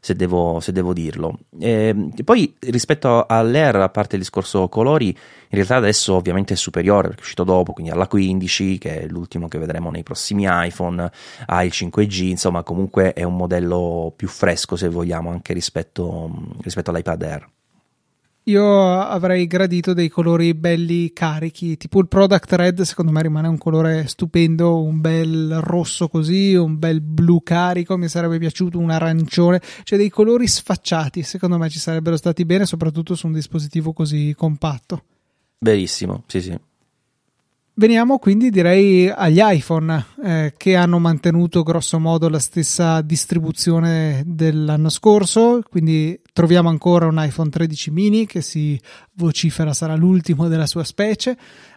se devo, se devo dirlo. E poi rispetto all'Air, a parte il discorso colori, in realtà adesso ovviamente è superiore perché è uscito dopo, quindi alla 15, che è l'ultimo che vedremo nei prossimi iPhone, ha il 5G, insomma comunque è un modello più fresco se vogliamo anche rispetto, rispetto all'iPad Air. Io avrei gradito dei colori belli carichi, tipo il Product Red, secondo me rimane un colore stupendo, un bel rosso così, un bel blu carico, mi sarebbe piaciuto un arancione, cioè dei colori sfacciati, secondo me ci sarebbero stati bene, soprattutto su un dispositivo così compatto. Verissimo, sì, sì. Veniamo quindi direi agli iPhone eh, che hanno mantenuto grosso modo la stessa distribuzione dell'anno scorso, quindi troviamo ancora un iPhone 13 mini che si vocifera sarà l'ultimo della sua specie,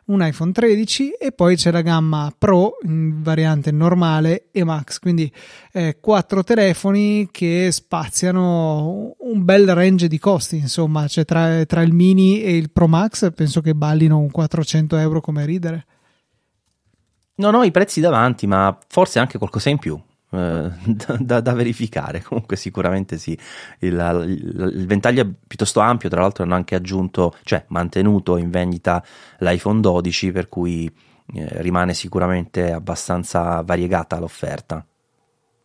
un iPhone 13 e poi c'è la gamma Pro in variante normale e Max, quindi eh, quattro telefoni che spaziano un bel range di costi, insomma, cioè tra, tra il mini e il Pro Max penso che ballino un 400 euro come ridere. Non ho i prezzi davanti, ma forse anche qualcosa in più. Eh, da, da, verificare. Comunque sicuramente sì. Il, il, il, ventaglio è piuttosto ampio tra l'altro hanno anche aggiunto cioè mantenuto in vendita l'iPhone 12 per cui eh, rimane sicuramente abbastanza variegata l'offerta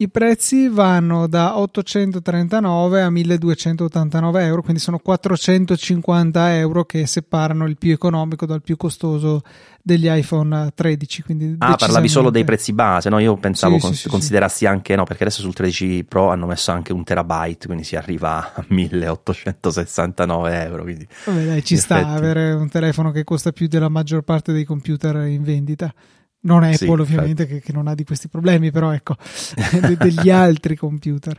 i prezzi vanno da 839 a 1289 euro, quindi sono 450 euro che separano il più economico dal più costoso degli iPhone 13. Quindi ah, parlavi solo dei prezzi base, no? Io pensavo sì, cons- sì, considerassi sì. anche, no, perché adesso sul 13 Pro hanno messo anche un terabyte, quindi si arriva a 1869 euro. Quindi, Vabbè, dai, ci sta effetti... avere un telefono che costa più della maggior parte dei computer in vendita non Apple sì, ovviamente che, che, non ha di questi problemi, però ecco, degli altri computer.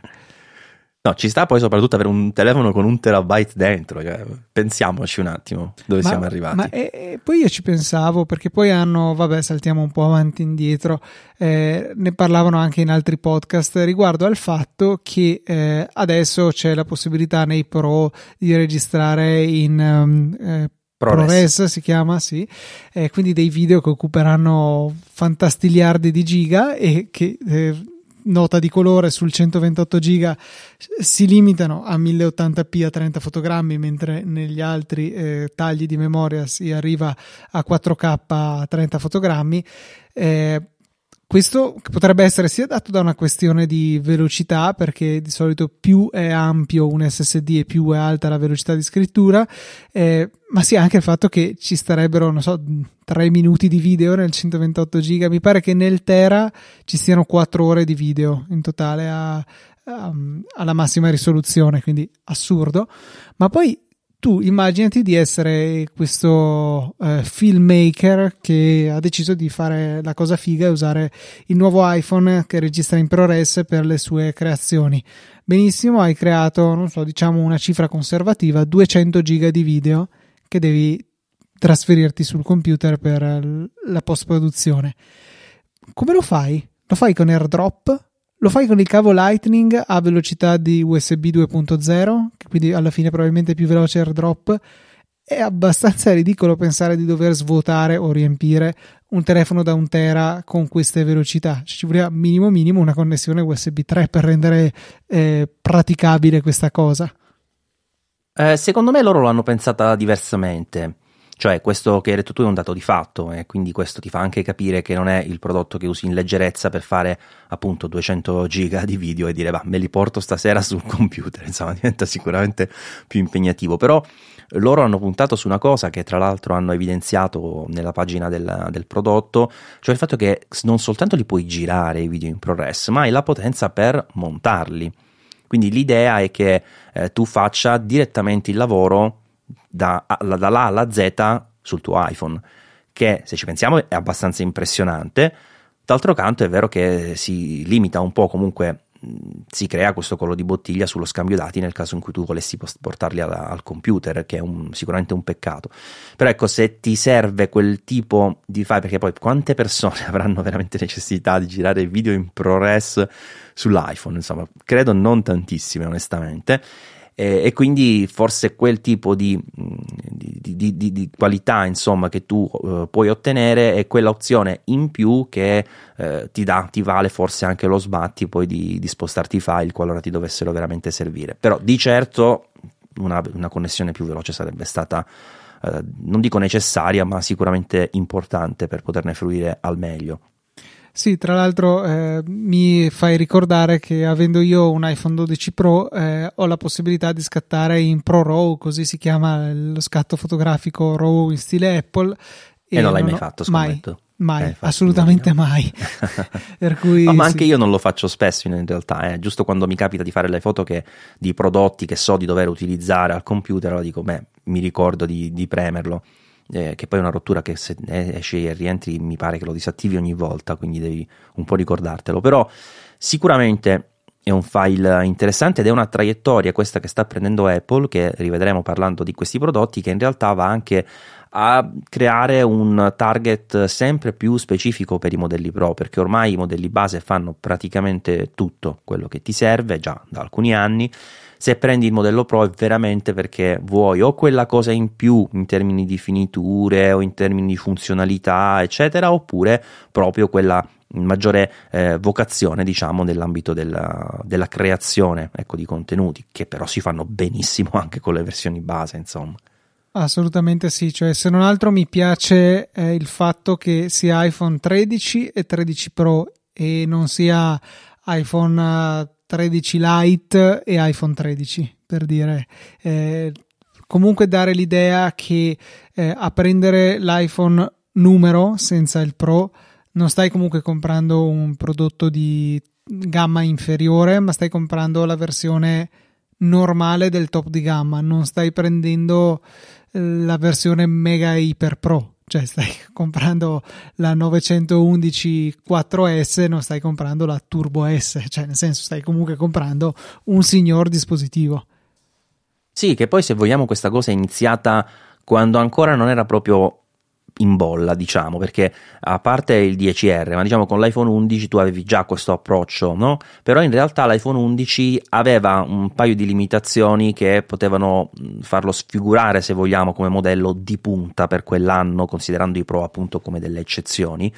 No, ci sta poi soprattutto avere un telefono con un terabyte dentro, cioè, pensiamoci un attimo dove ma, siamo arrivati. Ma e, e poi io ci pensavo, perché poi hanno, vabbè saltiamo un po' avanti e indietro, eh, ne parlavano anche in altri podcast riguardo al fatto che eh, adesso c'è la possibilità nei Pro di registrare in um, eh, ProRes. ProRes si chiama, sì, eh, quindi dei video che occuperanno fantastiliardi di giga e che eh, nota di colore sul 128 giga si limitano a 1080p a 30 fotogrammi mentre negli altri eh, tagli di memoria si arriva a 4k a 30 fotogrammi eh, questo potrebbe essere sia dato da una questione di velocità, perché di solito più è ampio un SSD e più è alta la velocità di scrittura, eh, ma sia anche il fatto che ci starebbero, non so, 3 minuti di video nel 128 giga. Mi pare che nel Tera ci siano 4 ore di video in totale a, a, alla massima risoluzione, quindi assurdo. Ma poi tu immaginati di essere questo eh, filmmaker che ha deciso di fare la cosa figa e usare il nuovo iPhone che registra in ProRes per le sue creazioni. Benissimo, hai creato, non so, diciamo una cifra conservativa, 200 giga di video che devi trasferirti sul computer per la post produzione. Come lo fai? Lo fai con AirDrop? Lo fai con il cavo Lightning a velocità di USB 2.0, quindi alla fine probabilmente più veloce AirDrop. È abbastanza ridicolo pensare di dover svuotare o riempire un telefono da un tera con queste velocità. Ci voleva minimo minimo una connessione USB 3 per rendere eh, praticabile questa cosa. Eh, secondo me loro l'hanno pensata diversamente. Cioè, questo che hai detto tu è un dato di fatto e quindi questo ti fa anche capire che non è il prodotto che usi in leggerezza per fare appunto 200 giga di video e dire va, me li porto stasera sul computer, insomma, diventa sicuramente più impegnativo. Però loro hanno puntato su una cosa che tra l'altro hanno evidenziato nella pagina del, del prodotto, cioè il fatto che non soltanto li puoi girare i video in ProRes, ma hai la potenza per montarli. Quindi l'idea è che eh, tu faccia direttamente il lavoro da, dalla alla Z sul tuo iPhone, che se ci pensiamo è abbastanza impressionante. D'altro canto è vero che si limita un po' comunque si crea questo collo di bottiglia sullo scambio dati nel caso in cui tu volessi portarli al, al computer, che è un, sicuramente un peccato. Però ecco, se ti serve quel tipo di file, perché poi quante persone avranno veramente necessità di girare video in ProRes sull'iPhone? Insomma, credo non tantissime, onestamente eh, e quindi forse quel tipo di, di, di, di qualità insomma, che tu eh, puoi ottenere è quella opzione in più che eh, ti, dà, ti vale forse anche lo sbatti poi di, spostarti i file qualora ti dovessero veramente servire. Però di certo una, una connessione più veloce sarebbe stata eh, non dico necessaria, ma sicuramente importante per poterne fruire al meglio. Sì, tra l'altro eh, mi fai ricordare che avendo io un iPhone 12 Pro eh, ho la possibilità di scattare in Pro RAW, così si chiama lo scatto fotografico RAW in stile Apple. E, e non l'hai mai fatto, scommetto. Mai, mai eh, assolutamente mai. per cui, no, ma anche io non lo faccio spesso in realtà, eh. giusto quando mi capita di fare le foto che, di prodotti che so di dover utilizzare al computer, allora dico, beh, mi ricordo di, di premerlo eh, che poi è una rottura che se esce e rientri mi pare che lo disattivi ogni volta, quindi devi un po' ricordartelo. Però sicuramente è un file interessante ed è una traiettoria questa che sta prendendo Apple, che rivedremo parlando di questi prodotti, che in realtà va anche a creare un target sempre più specifico per i modelli Pro, perché ormai i modelli base fanno praticamente tutto quello che ti serve già da alcuni anni se prendi il modello Pro è veramente perché vuoi o quella cosa in più in termini di finiture o in termini di funzionalità, eccetera, oppure proprio quella maggiore eh, vocazione, diciamo, nell'ambito della, della creazione ecco, di contenuti, che però si fanno benissimo anche con le versioni base, insomma. Assolutamente sì, cioè se non altro mi piace eh, il fatto che sia iPhone 13 e 13 Pro e non sia iPhone 13 Lite e iPhone 13 per dire. Eh, comunque dare l'idea che eh, a prendere l'iPhone numero senza il Pro non stai comunque comprando un prodotto di gamma inferiore ma stai comprando la versione normale del top di gamma. Non stai prendendo eh, la versione mega iper pro cioè stai comprando la 911 4S, non stai comprando la Turbo S, cioè nel senso stai comunque comprando un signor dispositivo. Sì, che poi se vogliamo questa cosa è iniziata quando ancora non era proprio in bolla, diciamo, perché a parte il 10R, ma diciamo con l'iPhone 11 tu avevi già questo approccio, no? Però in realtà l'iPhone 11 aveva un paio di limitazioni che potevano farlo sfigurare, se vogliamo, come modello di punta per quell'anno, considerando i Pro appunto come delle eccezioni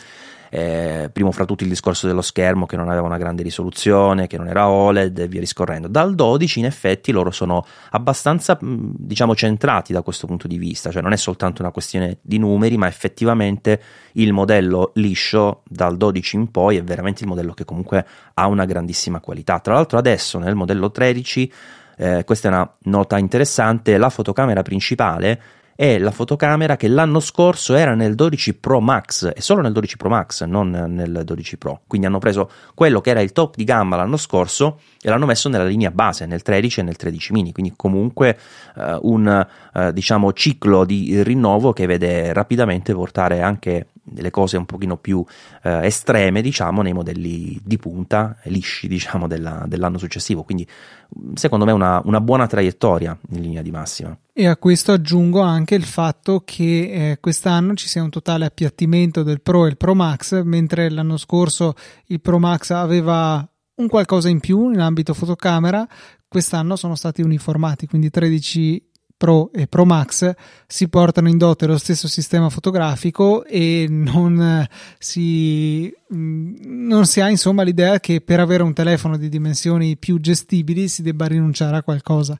eh, primo fra tutti il discorso dello schermo che non aveva una grande risoluzione, che non era OLED e via discorrendo. Dal 12 in effetti loro sono abbastanza diciamo centrati da questo punto di vista, cioè non è soltanto una questione di numeri, ma effettivamente il modello liscio dal 12 in poi è veramente il modello che comunque ha una grandissima qualità. Tra l'altro adesso nel modello 13 eh, questa è una nota interessante, la fotocamera principale è la fotocamera che l'anno scorso era nel 12 Pro Max e solo nel 12 Pro Max, non nel 12 Pro. Quindi hanno preso quello che era il top di gamma l'anno scorso e l'hanno messo nella linea base, nel 13 e nel 13 mini. Quindi comunque uh, un uh, diciamo ciclo di rinnovo che vede rapidamente portare anche delle cose un pochino più eh, estreme, diciamo, nei modelli di punta, lisci, diciamo, della, dell'anno successivo. Quindi, secondo me, una, una, buona traiettoria in linea di massima. E a questo aggiungo anche il fatto che eh, quest'anno ci sia un totale appiattimento del Pro e il Pro Max, mentre l'anno scorso il Pro Max aveva un qualcosa in più in ambito fotocamera. Quest'anno sono stati uniformati, quindi 13 Pro e Pro Max si portano in dote lo stesso sistema fotografico e non si, mm, non si ha insomma l'idea che per avere un telefono di dimensioni più gestibili si debba rinunciare a qualcosa.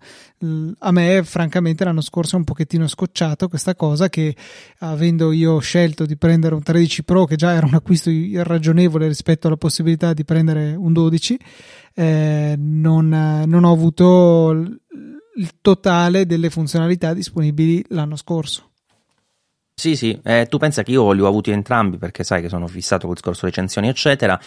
A me francamente l'anno scorso è un pochettino scocciato questa cosa che avendo io scelto di prendere un 13 Pro che già era un acquisto irragionevole rispetto alla possibilità di prendere un 12 eh, non, non ho avuto il totale delle funzionalità disponibili l'anno scorso. Sì, sì, eh, tu pensa che io li ho avuti entrambi perché sai che sono fissato col discorso recensioni, eccetera.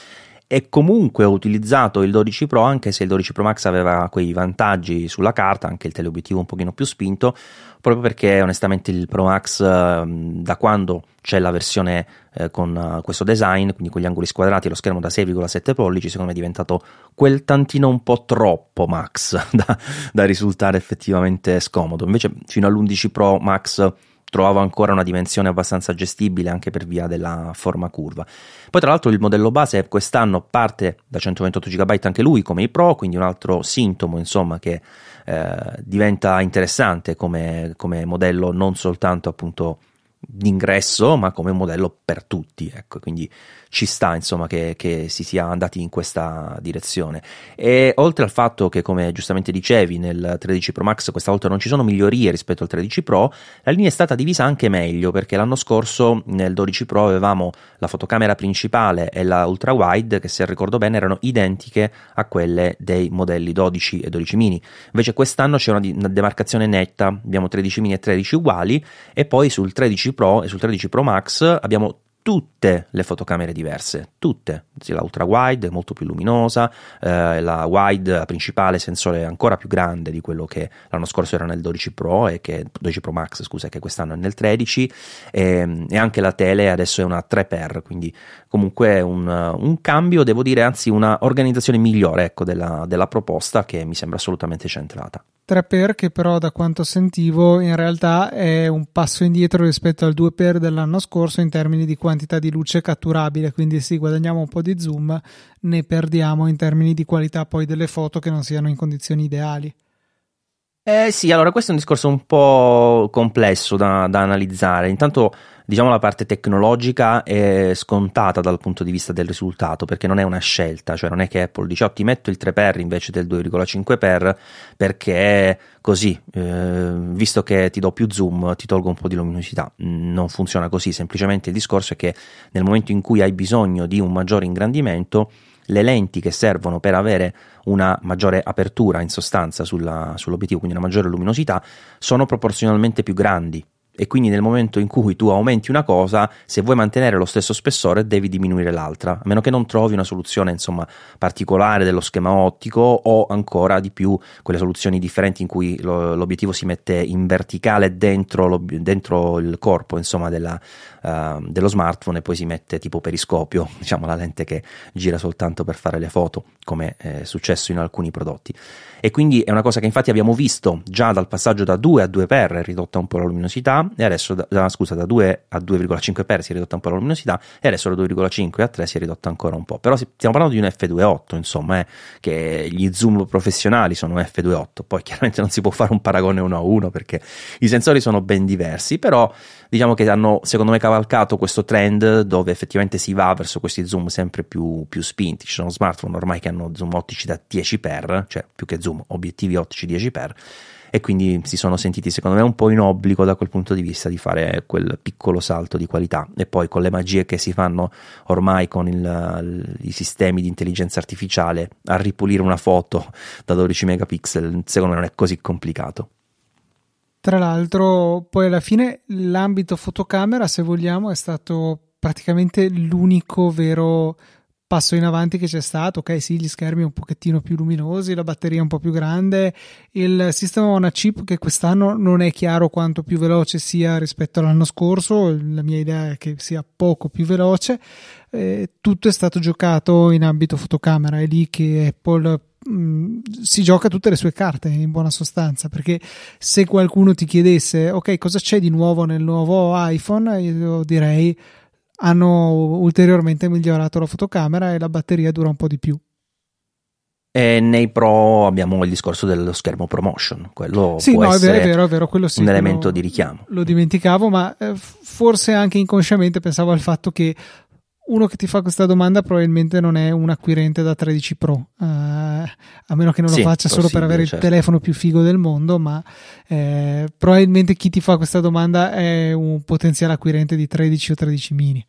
E comunque ho utilizzato il 12 Pro, anche se il 12 Pro Max aveva quei vantaggi sulla carta, anche il teleobiettivo un pochino più spinto, proprio perché onestamente il Pro Max, ehm, da quando c'è la versione eh, con uh, questo design, quindi con gli angoli squadrati e lo schermo da 6,7 pollici, secondo me è diventato quel tantino un po' troppo Max da, da risultare effettivamente scomodo. Invece fino all'11 Pro Max trovavo ancora una dimensione abbastanza gestibile anche per via della forma curva. Poi tra l'altro il modello base quest'anno parte da 128 GB anche lui come i Pro, quindi un altro sintomo insomma che eh, diventa interessante come, come modello non soltanto appunto d'ingresso ma come modello per tutti, ecco, quindi ci sta insomma che, che, si sia andati in questa direzione. E oltre al fatto che come giustamente dicevi nel 13 Pro Max questa volta non ci sono migliorie rispetto al 13 Pro la linea è stata divisa anche meglio perché l'anno scorso nel 12 Pro avevamo la fotocamera principale e la ultra wide che se ricordo bene erano identiche a quelle dei modelli 12 e 12 mini. Invece quest'anno c'è una demarcazione netta. Abbiamo 13 mini e 13 uguali e poi sul 13 Pro e sul 13 Pro Max abbiamo tutte le fotocamere diverse, tutte, sì, la ultra wide è molto più luminosa, eh, la wide principale sensore è ancora più grande di quello che l'anno scorso era nel 12 Pro e che 12 Pro Max, scusa, che quest'anno è nel 13 e, ehm, e anche la tele adesso è una 3x, quindi comunque un, un cambio, devo dire, anzi una organizzazione migliore ecco, della, della proposta che mi sembra assolutamente centrata. 3x che però da quanto sentivo in realtà è un passo indietro rispetto al 2x dell'anno scorso in termini di quantità di luce catturabile, quindi sì, guadagniamo un po' di zoom, ne perdiamo in termini di qualità poi delle foto che non siano in condizioni ideali. Eh sì, allora questo è un discorso un po' complesso da, da analizzare. Intanto diciamo la parte tecnologica è scontata dal punto di vista del risultato perché non è una scelta, cioè non è che Apple dice oh, ti metto il 3x invece del 2,5x perché così, eh, visto che ti do più zoom, ti tolgo un po' di luminosità. Non funziona così, semplicemente il discorso è che nel momento in cui hai bisogno di un maggiore ingrandimento, le lenti che servono per avere una maggiore apertura in sostanza sulla, sull'obiettivo, quindi una maggiore luminosità, sono proporzionalmente più grandi e quindi nel momento in cui tu aumenti una cosa, se vuoi mantenere lo stesso spessore devi diminuire l'altra, a meno che non trovi una soluzione insomma particolare dello schema ottico o ancora di più quelle soluzioni differenti in cui lo, l'obiettivo si mette in verticale dentro, dentro il corpo insomma della, uh, dello smartphone e poi si mette tipo periscopio, diciamo la lente che gira soltanto per fare le foto, come è successo in alcuni prodotti. E quindi è una cosa che infatti abbiamo visto già dal passaggio da 2 a 2x è ridotta un po' la luminosità e adesso da, da, scusa da 2 a 2,5x si è ridotta un po' la luminosità e adesso da 2,5 a 3 si è ridotta ancora un po'. Però stiamo parlando di un F2.8, insomma, eh, che gli zoom professionali sono un F2.8, poi chiaramente non si può fare un paragone uno a uno perché i sensori sono ben diversi, però diciamo che hanno secondo me cavalcato questo trend dove effettivamente si va verso questi zoom sempre più, più spinti. Ci sono smartphone ormai che hanno zoom ottici da 10x, cioè più che zoom obiettivi ottici 10x e quindi si sono sentiti secondo me un po' in obbligo da quel punto di vista di fare quel piccolo salto di qualità e poi con le magie che si fanno ormai con il, i sistemi di intelligenza artificiale a ripulire una foto da 12 megapixel secondo me non è così complicato. Tra l'altro poi alla fine l'ambito fotocamera se vogliamo è stato praticamente l'unico vero passo in avanti che c'è stato. Ok, sì, gli schermi un pochettino più luminosi, la batteria un po' più grande, il sistema una chip che quest'anno non è chiaro quanto più veloce sia rispetto all'anno scorso. La mia idea è che sia poco più veloce. Eh, tutto è stato giocato in ambito fotocamera. È lì che Apple si gioca tutte le sue carte in buona sostanza perché se qualcuno ti chiedesse ok cosa c'è di nuovo nel nuovo iPhone io direi hanno ulteriormente migliorato la fotocamera e la batteria dura un po' di più. E nei Pro abbiamo il discorso dello schermo promotion, quello sì, no, essere è vero, è vero, quello sì, un elemento di richiamo. Lo dimenticavo, ma eh, forse anche inconsciamente pensavo al fatto che uno che ti fa questa domanda probabilmente non è un acquirente da 13 Pro, eh, a meno che non Sì, lo faccia solo per avere certo. il telefono più figo del mondo, ma eh, probabilmente chi ti fa questa domanda è un potenziale acquirente di 13 o 13 mini.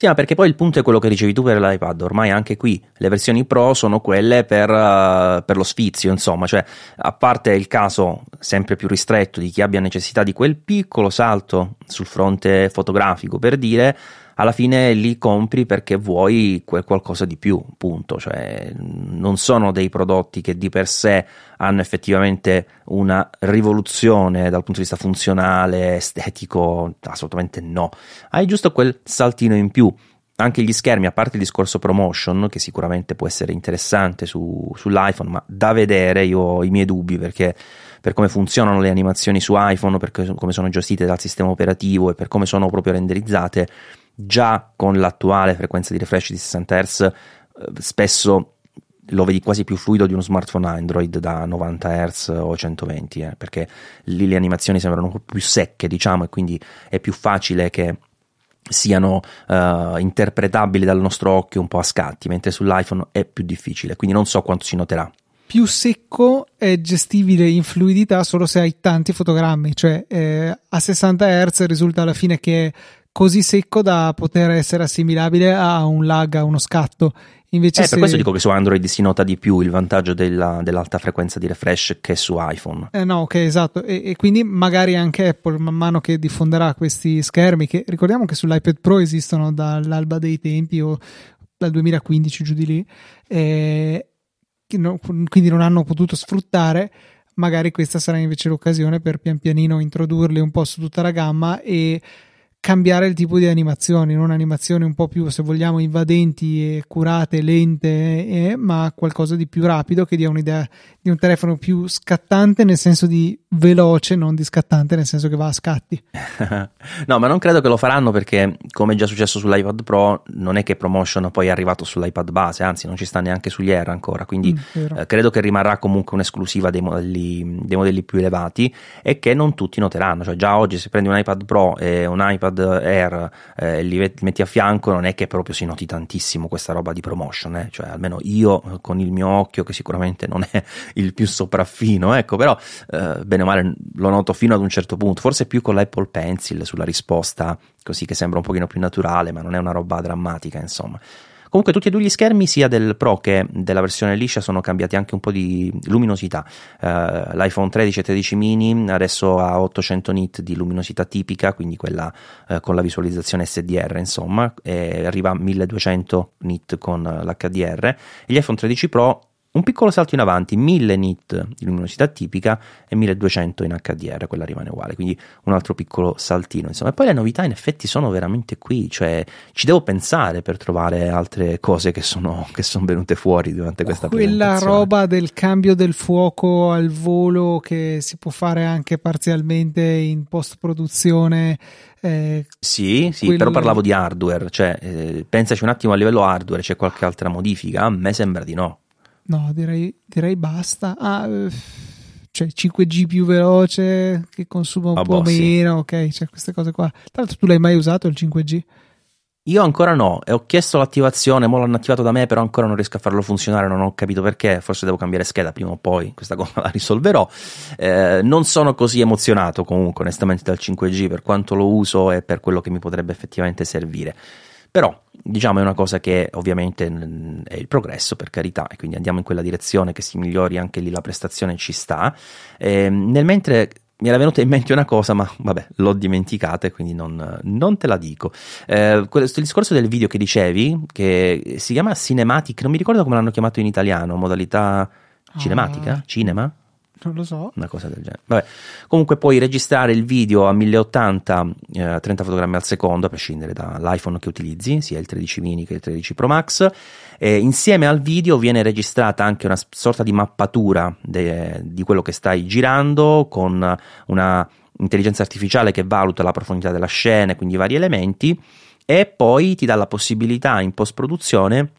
Sì, ma perché poi il punto è quello che dicevi tu per l'iPad, ormai anche qui le versioni Pro sono quelle per, uh, per lo sfizio, insomma, cioè a parte il caso sempre più ristretto di chi abbia necessità di quel piccolo salto sul fronte fotografico, per dire, alla fine li compri perché vuoi quel qualcosa di più, punto, cioè non sono dei prodotti che di per sé hanno effettivamente una rivoluzione dal punto di vista funzionale, estetico, assolutamente no. Hai giusto quel saltino in più. Anche gli schermi, a parte il discorso promotion, che sicuramente può essere interessante su, sull'iPhone, ma da vedere io ho i miei dubbi perché per come funzionano le animazioni su iPhone, per come sono gestite dal sistema operativo e per come sono proprio renderizzate, già con l'attuale frequenza di refresh di 60 Hz, eh, spesso lo vedi quasi più fluido di uno smartphone Android da 90 Hz o 120, eh, perché lì le animazioni sembrano più secche, diciamo, e quindi è più facile che siano uh, interpretabili dal nostro occhio un po' a scatti, mentre sull'iPhone è più difficile, quindi non so quanto si noterà. Più secco è gestibile in fluidità solo se hai tanti fotogrammi, cioè eh, a 60 Hz risulta alla fine che così secco da poter essere assimilabile a un lag, a uno scatto. Invece eh, se... per questo dico che su Android si nota di più il vantaggio della, dell'alta frequenza di refresh che su iPhone. Eh no, ok, esatto. E, e, quindi magari anche Apple, man mano che diffonderà questi schermi, che ricordiamo che sull'iPad Pro esistono dall'alba dei tempi o dal 2015 giù di lì, eh, no, quindi non hanno potuto sfruttare. Magari questa sarà invece l'occasione per pian pianino introdurli un po' su tutta la gamma e cambiare il tipo di animazioni, non animazioni un po' più, se vogliamo, invadenti e curate, lente, eh, ma qualcosa di più rapido che dia un'idea di un telefono più scattante nel senso di veloce, non di scattante nel senso che va a scatti. no, ma non credo che lo faranno perché, come è già successo sull'iPad Pro, non è che promotion poi è arrivato sull'iPad base, anzi non ci sta neanche sugli Air ancora, quindi mm, eh, credo che rimarrà comunque un'esclusiva dei modelli, dei modelli più elevati e che non tutti noteranno, cioè già oggi se prendi un iPad Pro e un iPad Air eh, li metti a fianco non è che proprio si noti tantissimo questa roba di promotion eh? cioè almeno io con il mio occhio che sicuramente non è il più sopraffino ecco però eh, bene o male lo noto fino ad un certo punto forse più con l'Apple Pencil sulla risposta così che sembra un pochino più naturale ma non è una roba drammatica insomma Comunque tutti e due gli schermi, sia del Pro che della versione liscia, sono cambiati anche un po' di luminosità. Uh, L'iPhone 13 e 13 mini adesso ha 800 nit di luminosità tipica, quindi quella uh, con la visualizzazione SDR, insomma, e arriva a 1200 nit con l'HDR. E gli iPhone 13 Pro un piccolo salto in avanti, 1000 nit di luminosità tipica e 1200 in HDR, quella rimane uguale, quindi un altro piccolo saltino, insomma. E poi le novità in effetti sono veramente qui, cioè ci devo pensare per trovare altre cose che sono, che sono venute fuori durante questa Quella roba del cambio del fuoco al volo che si può fare anche parzialmente in post produzione. Eh, sì, sì, quel... però parlavo di hardware, cioè eh, pensaci un attimo a livello hardware, c'è qualche altra modifica? A me sembra di no. No, direi, direi basta. Ah, cioè 5G più veloce che consuma un ah, po' boh, meno, sì. ok, cioè queste cose qua. Tra l'altro tu l'hai mai usato il 5G? Io ancora no, e ho chiesto l'attivazione, mo l'hanno attivato da me, però ancora non riesco a farlo funzionare, non ho capito perché, forse devo cambiare scheda prima o poi, questa cosa la risolverò. Eh, non sono così emozionato comunque onestamente dal 5G per quanto lo uso e per quello che mi potrebbe effettivamente servire. Però diciamo è una cosa che ovviamente è il progresso per carità e quindi andiamo in quella direzione che si migliori anche lì la prestazione ci sta. E, nel mentre mi era venuta in mente una cosa, ma vabbè, l'ho dimenticata e quindi non, non te la dico. Eh, questo discorso del video che dicevi, che si chiama Cinematic, non mi ricordo come l'hanno chiamato in italiano, modalità cinematica? Ah. Cinema? Non lo so. Una cosa del genere. Vabbè. Comunque puoi registrare il video a 1080, eh, 30 fotogrammi al secondo, a prescindere dall'iPhone che utilizzi, sia il 13 mini che il 13 Pro Max. E insieme al video viene registrata anche una sorta di mappatura de, di quello che stai girando con una intelligenza artificiale che valuta la profondità della scena, quindi vari elementi, e poi ti dà la possibilità in post produzione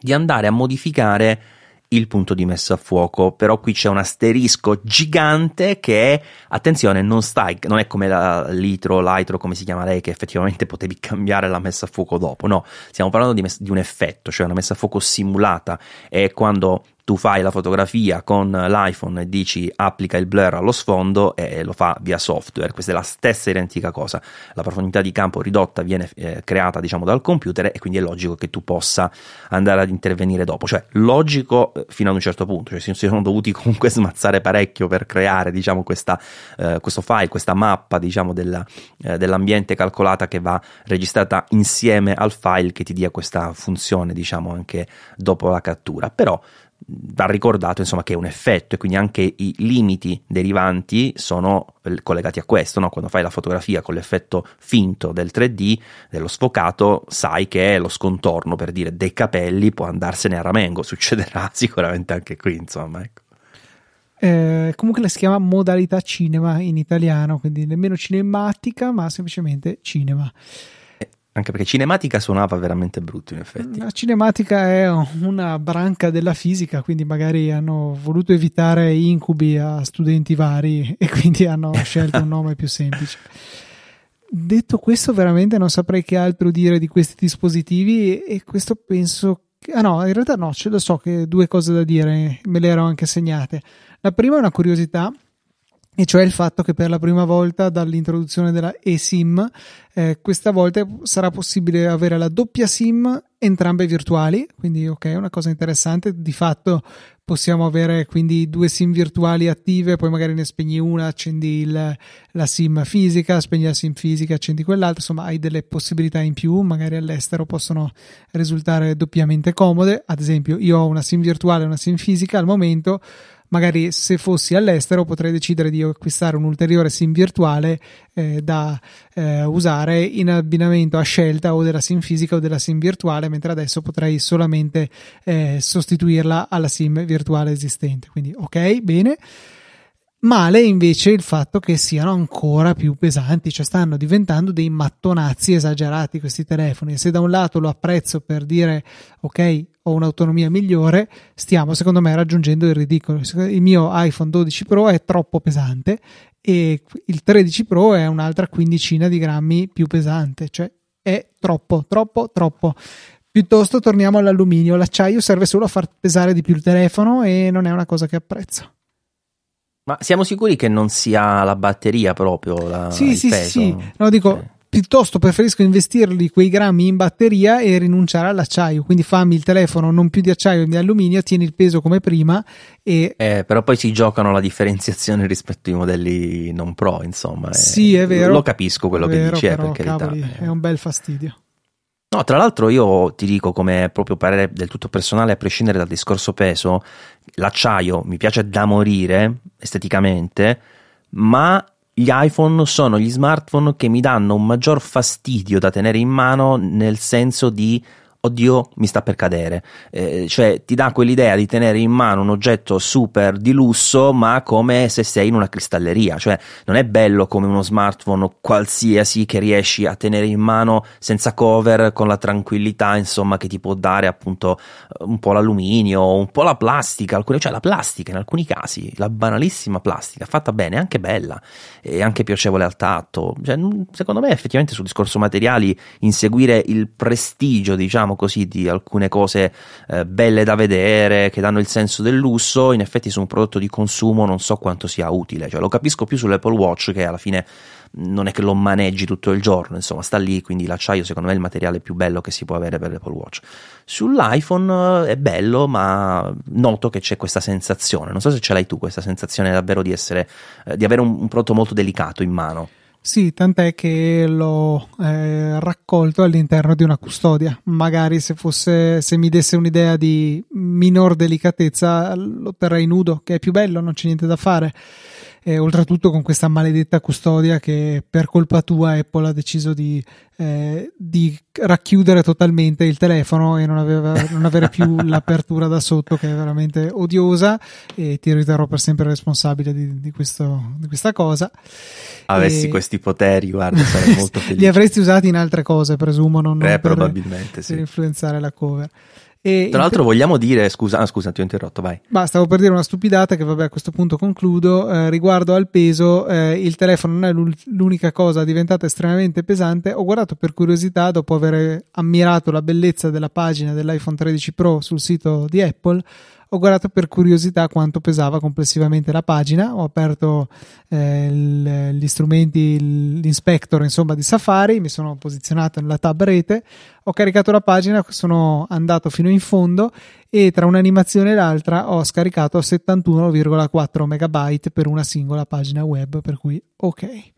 di andare a modificare il punto di messa a fuoco, però qui c'è un asterisco gigante che attenzione, non stai, non è come la litro, l'itro, come si chiama lei, che effettivamente potevi cambiare la messa a fuoco dopo, no, stiamo parlando di, mes- di un effetto, cioè una messa a fuoco simulata, è quando tu fai la fotografia con l'iPhone e dici applica il blur allo sfondo e lo fa via software. Questa è la stessa identica cosa. La profondità di campo ridotta viene eh, creata diciamo dal computer e quindi è logico che tu possa andare ad intervenire dopo. Cioè, logico eh, fino ad un certo punto. Cioè, si sono dovuti comunque smazzare parecchio per creare diciamo questa, eh, questo file, questa mappa diciamo della, eh, dell'ambiente calcolata che va registrata insieme al file che ti dia questa funzione diciamo anche dopo la cattura. Però va ricordato insomma che è un effetto e quindi anche i limiti derivanti sono eh, collegati a questo, no? quando fai la fotografia con l'effetto finto del 3D, dello sfocato, sai che lo scontorno per dire dei capelli può andarsene a ramengo, succederà sicuramente anche qui insomma. Ecco. Eh, comunque la si chiama modalità cinema in italiano, quindi nemmeno cinematica ma semplicemente cinema. Anche perché cinematica suonava veramente brutto, in effetti. La cinematica è una branca della fisica, quindi magari hanno voluto evitare incubi a studenti vari e quindi hanno scelto un nome più semplice. Detto questo, veramente non saprei che altro dire di questi dispositivi e questo penso che... Ah no, in realtà no, ce lo so che due cose da dire, me le ero anche segnate. La prima è una curiosità e cioè il fatto che per la prima volta dall'introduzione della eSIM eh, questa volta sarà possibile avere la doppia SIM entrambe virtuali, quindi ok, una cosa interessante, di fatto possiamo avere quindi due SIM virtuali attive, poi magari ne spegni una, accendi il, la SIM fisica, spegni la SIM fisica, accendi quell'altra, insomma hai delle possibilità in più, magari all'estero possono risultare doppiamente comode, ad esempio io ho una SIM virtuale e una SIM fisica al momento magari se fossi all'estero potrei decidere di acquistare un ulteriore SIM virtuale eh, da eh, usare in abbinamento a scelta o della SIM fisica o della SIM virtuale, mentre adesso potrei solamente eh, sostituirla alla SIM virtuale esistente. Quindi ok, bene. Male invece il fatto che siano ancora più pesanti, cioè stanno diventando dei mattonazzi esagerati questi telefoni. Se da un lato lo apprezzo per dire ok, ho un'autonomia migliore, stiamo secondo me raggiungendo il ridicolo. Il mio iPhone 12 Pro è troppo pesante e il 13 Pro è un'altra quindicina di grammi più pesante, cioè è troppo, troppo, troppo. Piuttosto torniamo all'alluminio, l'acciaio serve solo a far pesare di più il telefono e non è una cosa che apprezzo. Ma siamo sicuri che non sia la batteria proprio? La, sì, sì, peso? sì. No, dico, okay. piuttosto preferisco investirli quei grammi in batteria e rinunciare all'acciaio. Quindi fammi il telefono non più di acciaio, ma di alluminio, tieni il peso come prima. E... Eh, però poi si giocano la differenziazione rispetto ai modelli non pro, insomma. Sì, è vero. Lo capisco quello vero, che dici, però, eh, per carità. Cavoli, è un bel fastidio. No, tra l'altro io ti dico come proprio parere del tutto personale, a prescindere dal discorso peso, l'acciaio mi piace da morire esteticamente, ma gli iPhone sono gli smartphone che mi danno un maggior fastidio da tenere in mano nel senso di oddio mi sta per cadere eh, cioè ti dà quell'idea di tenere in mano un oggetto super di lusso ma come se sei in una cristalleria. Cioè non è bello come uno smartphone qualsiasi che riesci a tenere in mano senza cover con la tranquillità insomma che ti può dare appunto un po' l'alluminio un po' la plastica alcune, cioè la plastica in alcuni casi la banalissima plastica fatta bene anche bella e anche piacevole al tatto. Cioè, secondo me effettivamente sul discorso materiali inseguire il prestigio diciamo diciamo così, di alcune cose eh, belle da vedere, che danno il senso del lusso, in effetti su un prodotto di consumo non so quanto sia utile. Cioè, lo capisco più sull'Apple Watch che alla fine non è che lo maneggi tutto il giorno, insomma, sta lì, quindi l'acciaio secondo me è il materiale più bello che si può avere per l'Apple Watch. Sull'iPhone eh, è bello, ma noto che c'è questa sensazione, non so se ce l'hai tu questa sensazione davvero di essere eh, di avere un, un prodotto molto delicato in mano. Sì, tant'è che l'ho eh, raccolto all'interno di una custodia. Magari se, fosse, se mi desse un'idea di minor delicatezza lo terrei nudo, che è più bello, non c'è niente da fare e oltretutto con questa maledetta custodia che per colpa tua Apple ha deciso di, eh, di racchiudere totalmente il telefono e non, aveva, non avere più l'apertura da sotto che è veramente odiosa e ti riterrò per sempre responsabile di, di, questo, di questa cosa. Avessi e... questi poteri, guarda, sarei molto felice. Li avresti usati in altre cose, presumo, non, eh, non probabilmente, per, sì. per influenzare la cover. E Tra l'altro, vogliamo dire, scusa, ah, scusa, ti ho interrotto, vai. Ma stavo per dire una stupidata che, vabbè, a questo punto concludo. Eh, riguardo al peso, eh, il telefono non è l'unica cosa diventata estremamente pesante. Ho guardato per curiosità, dopo aver ammirato la bellezza della pagina dell'iPhone 13 Pro sul sito di Apple ho guardato per curiosità quanto pesava complessivamente la pagina, ho aperto eh, gli strumenti, l'inspector insomma di Safari, mi sono posizionato nella tab rete, ho caricato la pagina, sono andato fino in fondo e tra un'animazione e l'altra ho scaricato 71,4 megabyte per una singola pagina web, per cui ok.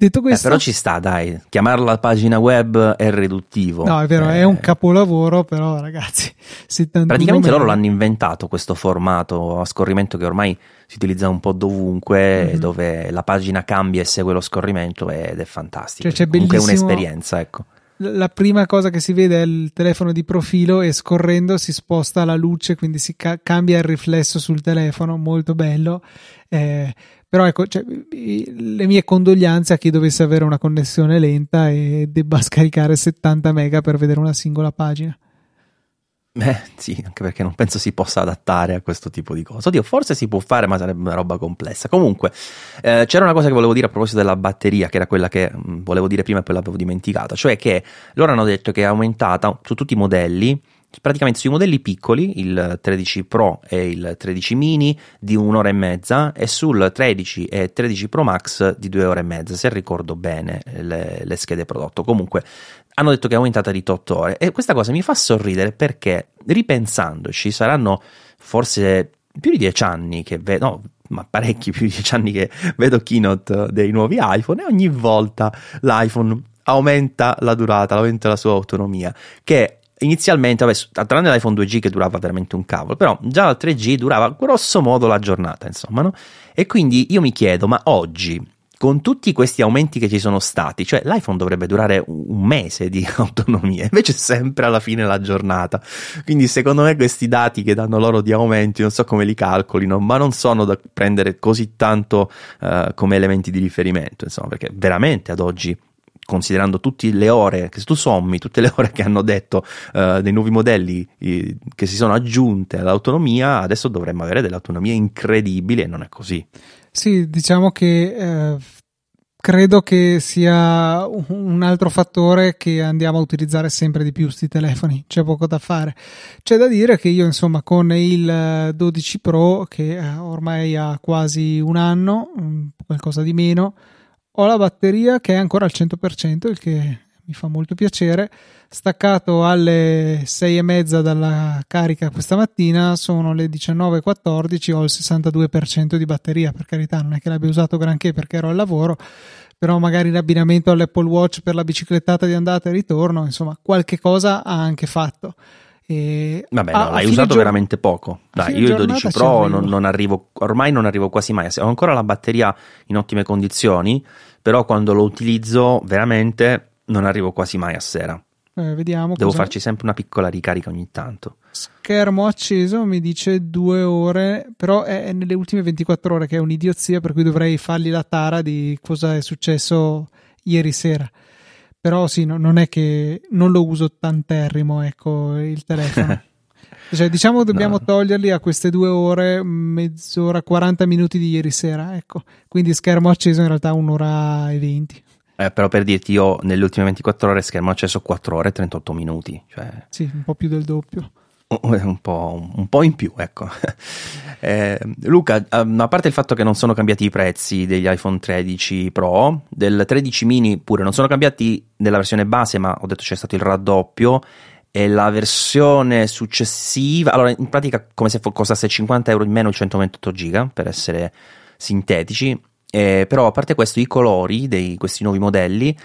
Detto questo, eh, però ci sta, dai, chiamarla pagina web è riduttivo. No, è vero, eh, è un capolavoro, però ragazzi, praticamente loro l'hanno inventato questo formato a scorrimento che ormai si utilizza un po' dovunque, mm-hmm. dove la pagina cambia e segue lo scorrimento ed è fantastico. Cioè, c'è Comunque è un'esperienza, ecco. La prima cosa che si vede è il telefono di profilo e scorrendo si sposta la luce, quindi si ca- cambia il riflesso sul telefono, molto bello. Eh, però ecco, cioè, le mie condoglianze a chi dovesse avere una connessione lenta e debba scaricare 70 mega per vedere una singola pagina. Beh, sì, anche perché non penso si possa adattare a questo tipo di cose. Oddio, forse si può fare, ma sarebbe una roba complessa. Comunque, eh, c'era una cosa che volevo dire a proposito della batteria, che era quella che mh, mm, volevo dire prima e poi l'avevo dimenticata. Cioè che loro hanno detto che è aumentata su tutti i modelli praticamente sui modelli piccoli, il 13 Pro e il 13 Mini di un'ora e mezza e sul 13 e 13 Pro Max di due ore e mezza, se ricordo bene le, le schede prodotto. Comunque hanno detto che è aumentata di 8 ore e questa cosa mi fa sorridere perché ripensandoci saranno forse più di 10 anni che vedo, no, ma parecchi più di 10 anni che vedo keynote dei nuovi iPhone e ogni volta l'iPhone aumenta la durata, aumenta la sua autonomia, che inizialmente, vabbè, tranne l'iPhone 2G che durava veramente un cavolo, però già il 3G durava grosso modo la giornata, insomma, no? E quindi io mi chiedo, ma oggi, con tutti questi aumenti che ci sono stati, cioè l'iPhone dovrebbe durare un mese di autonomia, invece sempre alla fine la giornata. Quindi secondo me questi dati che danno loro di aumenti, non so come li calcolino, ma non sono da prendere così tanto uh, come elementi di riferimento, insomma, perché veramente ad oggi considerando tutte le ore, che se tu sommi tutte le ore che hanno detto uh, dei nuovi modelli i, che si sono aggiunte all'autonomia, adesso dovremmo avere dell'autonomia incredibile e non è così. Sì, diciamo che eh, credo che sia un altro fattore che andiamo a utilizzare sempre di più questi telefoni, c'è poco da fare. C'è da dire che io insomma con il 12 Pro che eh, ormai ha quasi un anno, mm, qualcosa di meno, ho la batteria che è ancora al 100%, il che mi fa molto piacere. Staccato alle 6 e mezza dalla carica questa mattina, sono le 19.14, ho il 62% di batteria, per carità, non è che l'abbia usato granché perché ero al lavoro, però magari in abbinamento all'Apple Watch per la biciclettata di andata e ritorno, insomma, qualche cosa ha anche fatto. E Vabbè, no, l'hai usato gio- veramente poco. Dai, io il 12 Pro non, non, arrivo, ormai non arrivo quasi mai. Ho ancora la batteria in ottime condizioni, però quando lo utilizzo veramente non arrivo quasi mai a sera. Eh, vediamo. Devo farci sempre una piccola ricarica ogni tanto. Schermo acceso mi dice due ore, però è nelle ultime 24 ore che è un'idiozia, per cui dovrei fargli la tara di cosa è successo ieri sera però sì, no, non è che non lo uso tanterrimo, ecco, il telefono. cioè, diciamo dobbiamo no. toglierli a queste due ore, mezz'ora, 40 minuti di ieri sera, ecco. Quindi schermo acceso in realtà un'ora e 20. Eh, però per dirti, io nelle ultime 24 ore schermo acceso 4 ore e 38 minuti. Cioè... Sì, un po' più del doppio. Un po', un po', in più, ecco. Eh, Luca, ehm, a parte il fatto che non sono cambiati i prezzi degli iPhone 13 Pro, del 13 mini pure non sono cambiati nella versione base, ma ho detto c'è stato il raddoppio. E la versione successiva, allora in pratica come se costasse 50 euro in meno il 128 giga per essere sintetici. Eh, però a parte questo, i colori di questi nuovi modelli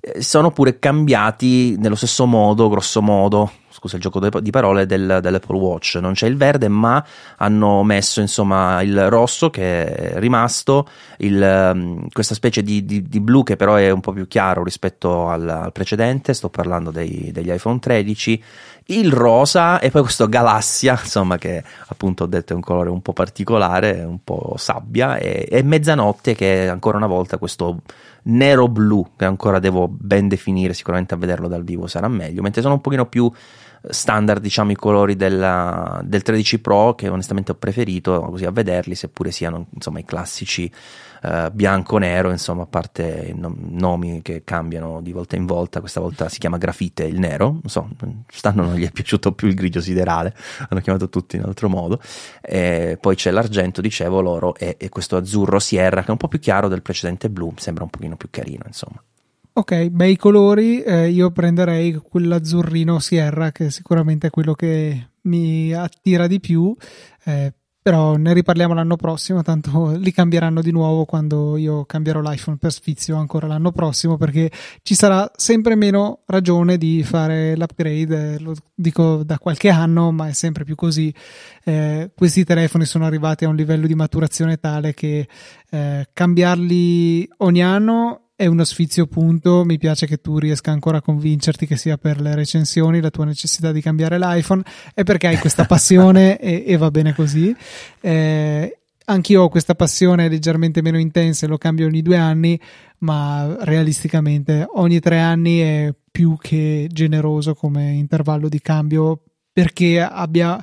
eh, sono pure cambiati nello stesso modo, grosso modo, scusa il gioco di parole, del, dell'Apple Watch. Non c'è il verde, ma hanno messo insomma il rosso che è rimasto, il, um, questa specie di, di, di, blu che però è un po' più chiaro rispetto al, al precedente. Sto parlando dei, degli iPhone 13 il rosa e poi questo galassia, insomma, che appunto ho detto è un colore un po' particolare, un po' sabbia, e, e mezzanotte che è ancora una volta questo nero-blu che ancora devo ben definire, sicuramente a vederlo dal vivo sarà meglio, mentre sono un pochino più standard diciamo i colori della, del 13 Pro che onestamente ho preferito così a vederli seppure siano insomma i classici uh, bianco-nero insomma a parte i nomi che cambiano di volta in volta. Questa volta si chiama grafite il nero non so stanno non gli è piaciuto più il grigio siderale hanno chiamato tutti in altro modo. E poi c'è l'argento dicevo l'oro e, e questo azzurro sierra che è un po' più chiaro del precedente blu sembra un pochino più carino insomma Ok, bei colori, eh, io prenderei quell'azzurrino Sierra che sicuramente è quello che mi attira di più, eh, però ne riparliamo l'anno prossimo, tanto li cambieranno di nuovo quando io cambierò l'iPhone per sfizio ancora l'anno prossimo perché ci sarà sempre meno ragione di fare l'upgrade, lo dico da qualche anno, ma è sempre più così. Eh, questi telefoni sono arrivati a un livello di maturazione tale che eh, cambiarli ogni anno è uno sfizio punto. Mi piace che tu riesca ancora a convincerti che sia per le recensioni la tua necessità di cambiare l'iPhone, è perché hai questa passione e, e, va bene così. Eh, anch'io ho questa passione leggermente meno intensa e lo cambio ogni due anni, ma realisticamente ogni tre anni è più che generoso come intervallo di cambio perché abbia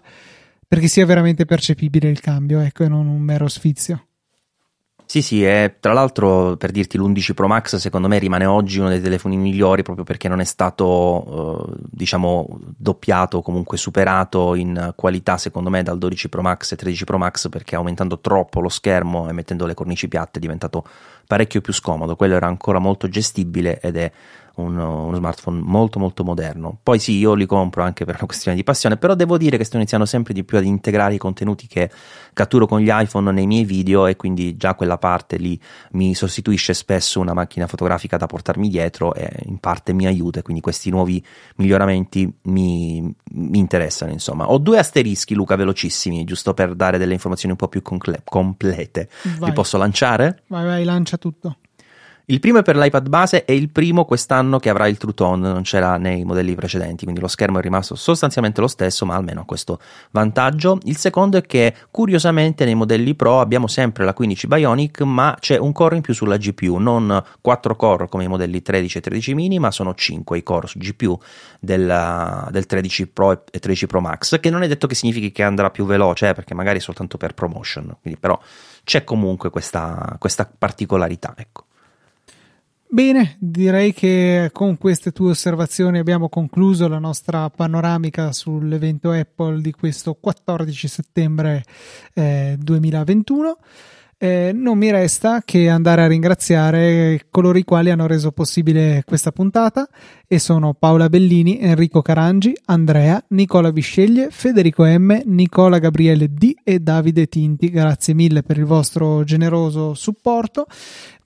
perché sia veramente percepibile il cambio, ecco, e non un mero sfizio. Sì, sì, e tra l'altro per dirti l'11 Pro Max secondo me rimane oggi uno dei telefoni migliori proprio perché non è stato eh, diciamo doppiato o comunque superato in qualità secondo me dal 12 Pro Max e 13 Pro Max perché aumentando troppo lo schermo e mettendo le cornici piatte è diventato parecchio più scomodo, quello era ancora molto gestibile ed è uno, uno, smartphone molto molto moderno. Poi sì, io li compro anche per una questione di passione, però devo dire che sto iniziando sempre di più ad integrare i contenuti che catturo con gli iPhone nei miei video e quindi già quella parte lì mi sostituisce spesso una macchina fotografica da portarmi dietro e in parte mi aiuta, quindi questi nuovi miglioramenti mi, mi interessano, insomma. Ho due asterischi, Luca, velocissimi, giusto per dare delle informazioni un po' più concle- complete. Vai. Li posso lanciare? Vai, vai, lancia tutto. Il primo è per l'iPad base e il primo quest'anno che avrà il True Tone, non c'era nei modelli precedenti, quindi lo schermo è rimasto sostanzialmente lo stesso, ma almeno ha questo vantaggio. Il secondo è che curiosamente nei modelli Pro abbiamo sempre la 15 Bionic, ma c'è un core in più sulla GPU, non 4 core come i modelli 13 e 13 mini, ma sono 5 i core su GPU del, del 13 Pro e 13 Pro Max, che non è detto che significhi che andrà più veloce, eh, perché magari è soltanto per promotion, quindi però c'è comunque questa, questa particolarità, ecco. Bene, direi che con queste tue osservazioni abbiamo concluso la nostra panoramica sull'evento Apple di questo 14 settembre eh, 2021. Eh, non mi resta che andare a ringraziare coloro i quali hanno reso possibile questa puntata e sono Paola Bellini, Enrico Carangi, Andrea, Nicola Visceglie, Federico M, Nicola Gabriele D e Davide Tinti. Grazie mille per il vostro generoso supporto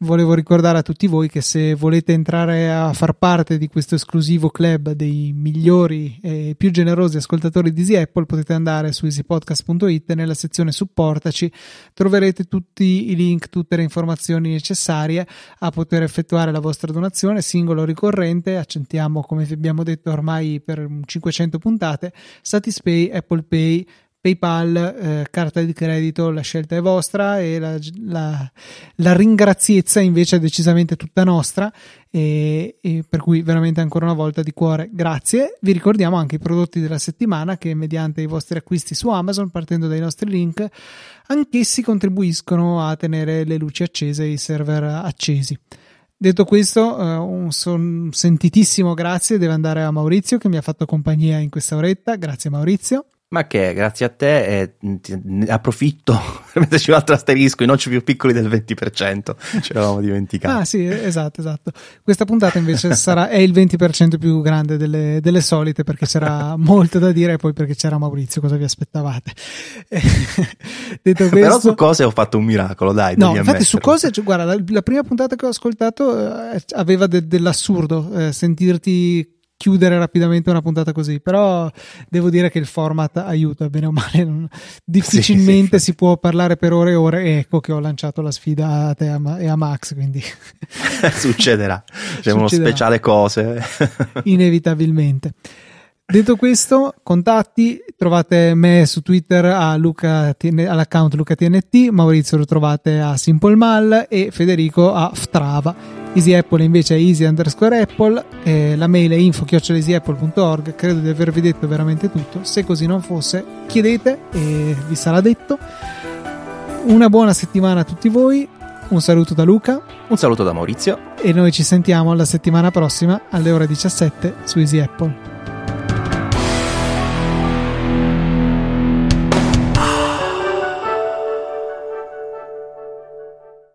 volevo ricordare a tutti voi che se volete entrare a far parte di questo esclusivo club dei migliori e più generosi ascoltatori di Easy Apple potete andare su easypodcast.it e nella sezione supportaci troverete tutti i link, tutte le informazioni necessarie a poter effettuare la vostra donazione singolo ricorrente, accentiamo come vi abbiamo detto ormai per 500 puntate, Satispay, Apple Pay, PayPal, eh, carta di credito, la scelta è vostra e la, la, la ringraziezza invece è decisamente tutta nostra e, e, per cui veramente ancora una volta di cuore grazie. Vi ricordiamo anche i prodotti della settimana che mediante i vostri acquisti su Amazon partendo dai nostri link anch'essi contribuiscono a tenere le luci accese e i server accesi. Detto questo, uh, un, sentitissimo grazie deve andare a Maurizio che mi ha fatto compagnia in questa oretta. Grazie Maurizio. Ma che grazie a te e ne approfitto per metterci un altro asterisco, i nocci più piccoli del 20%, ci eravamo dimenticati. Ah sì, esatto, esatto. Questa puntata invece sarà, è il 20% più grande delle, delle, solite perché c'era molto da dire e poi perché c'era Maurizio, cosa vi aspettavate? Detto questo, Però su cose ho fatto un miracolo, dai. No, infatti su cose, cioè, guarda, la, la, prima puntata che ho ascoltato eh, aveva de, dell'assurdo, eh, sentirti chiudere rapidamente una puntata così, però devo dire che il format aiuta bene o male, difficilmente sì, sì. si può parlare per ore e ore e ecco che ho lanciato la sfida a te e a Max, quindi succederà, c'è uno speciale cose inevitabilmente. Detto questo, contatti, trovate me su Twitter Luca, all'account LucaTNT, Maurizio lo trovate a Simple Mal e Federico a Ftrava. Easy Apple invece è easy underscore Apple, eh, la mail è info easyapple.org, credo di avervi detto veramente tutto, se così non fosse chiedete e vi sarà detto. Una buona settimana a tutti voi, un saluto da Luca, un saluto da Maurizio e noi ci sentiamo la settimana prossima alle ore 17 su Easy Apple.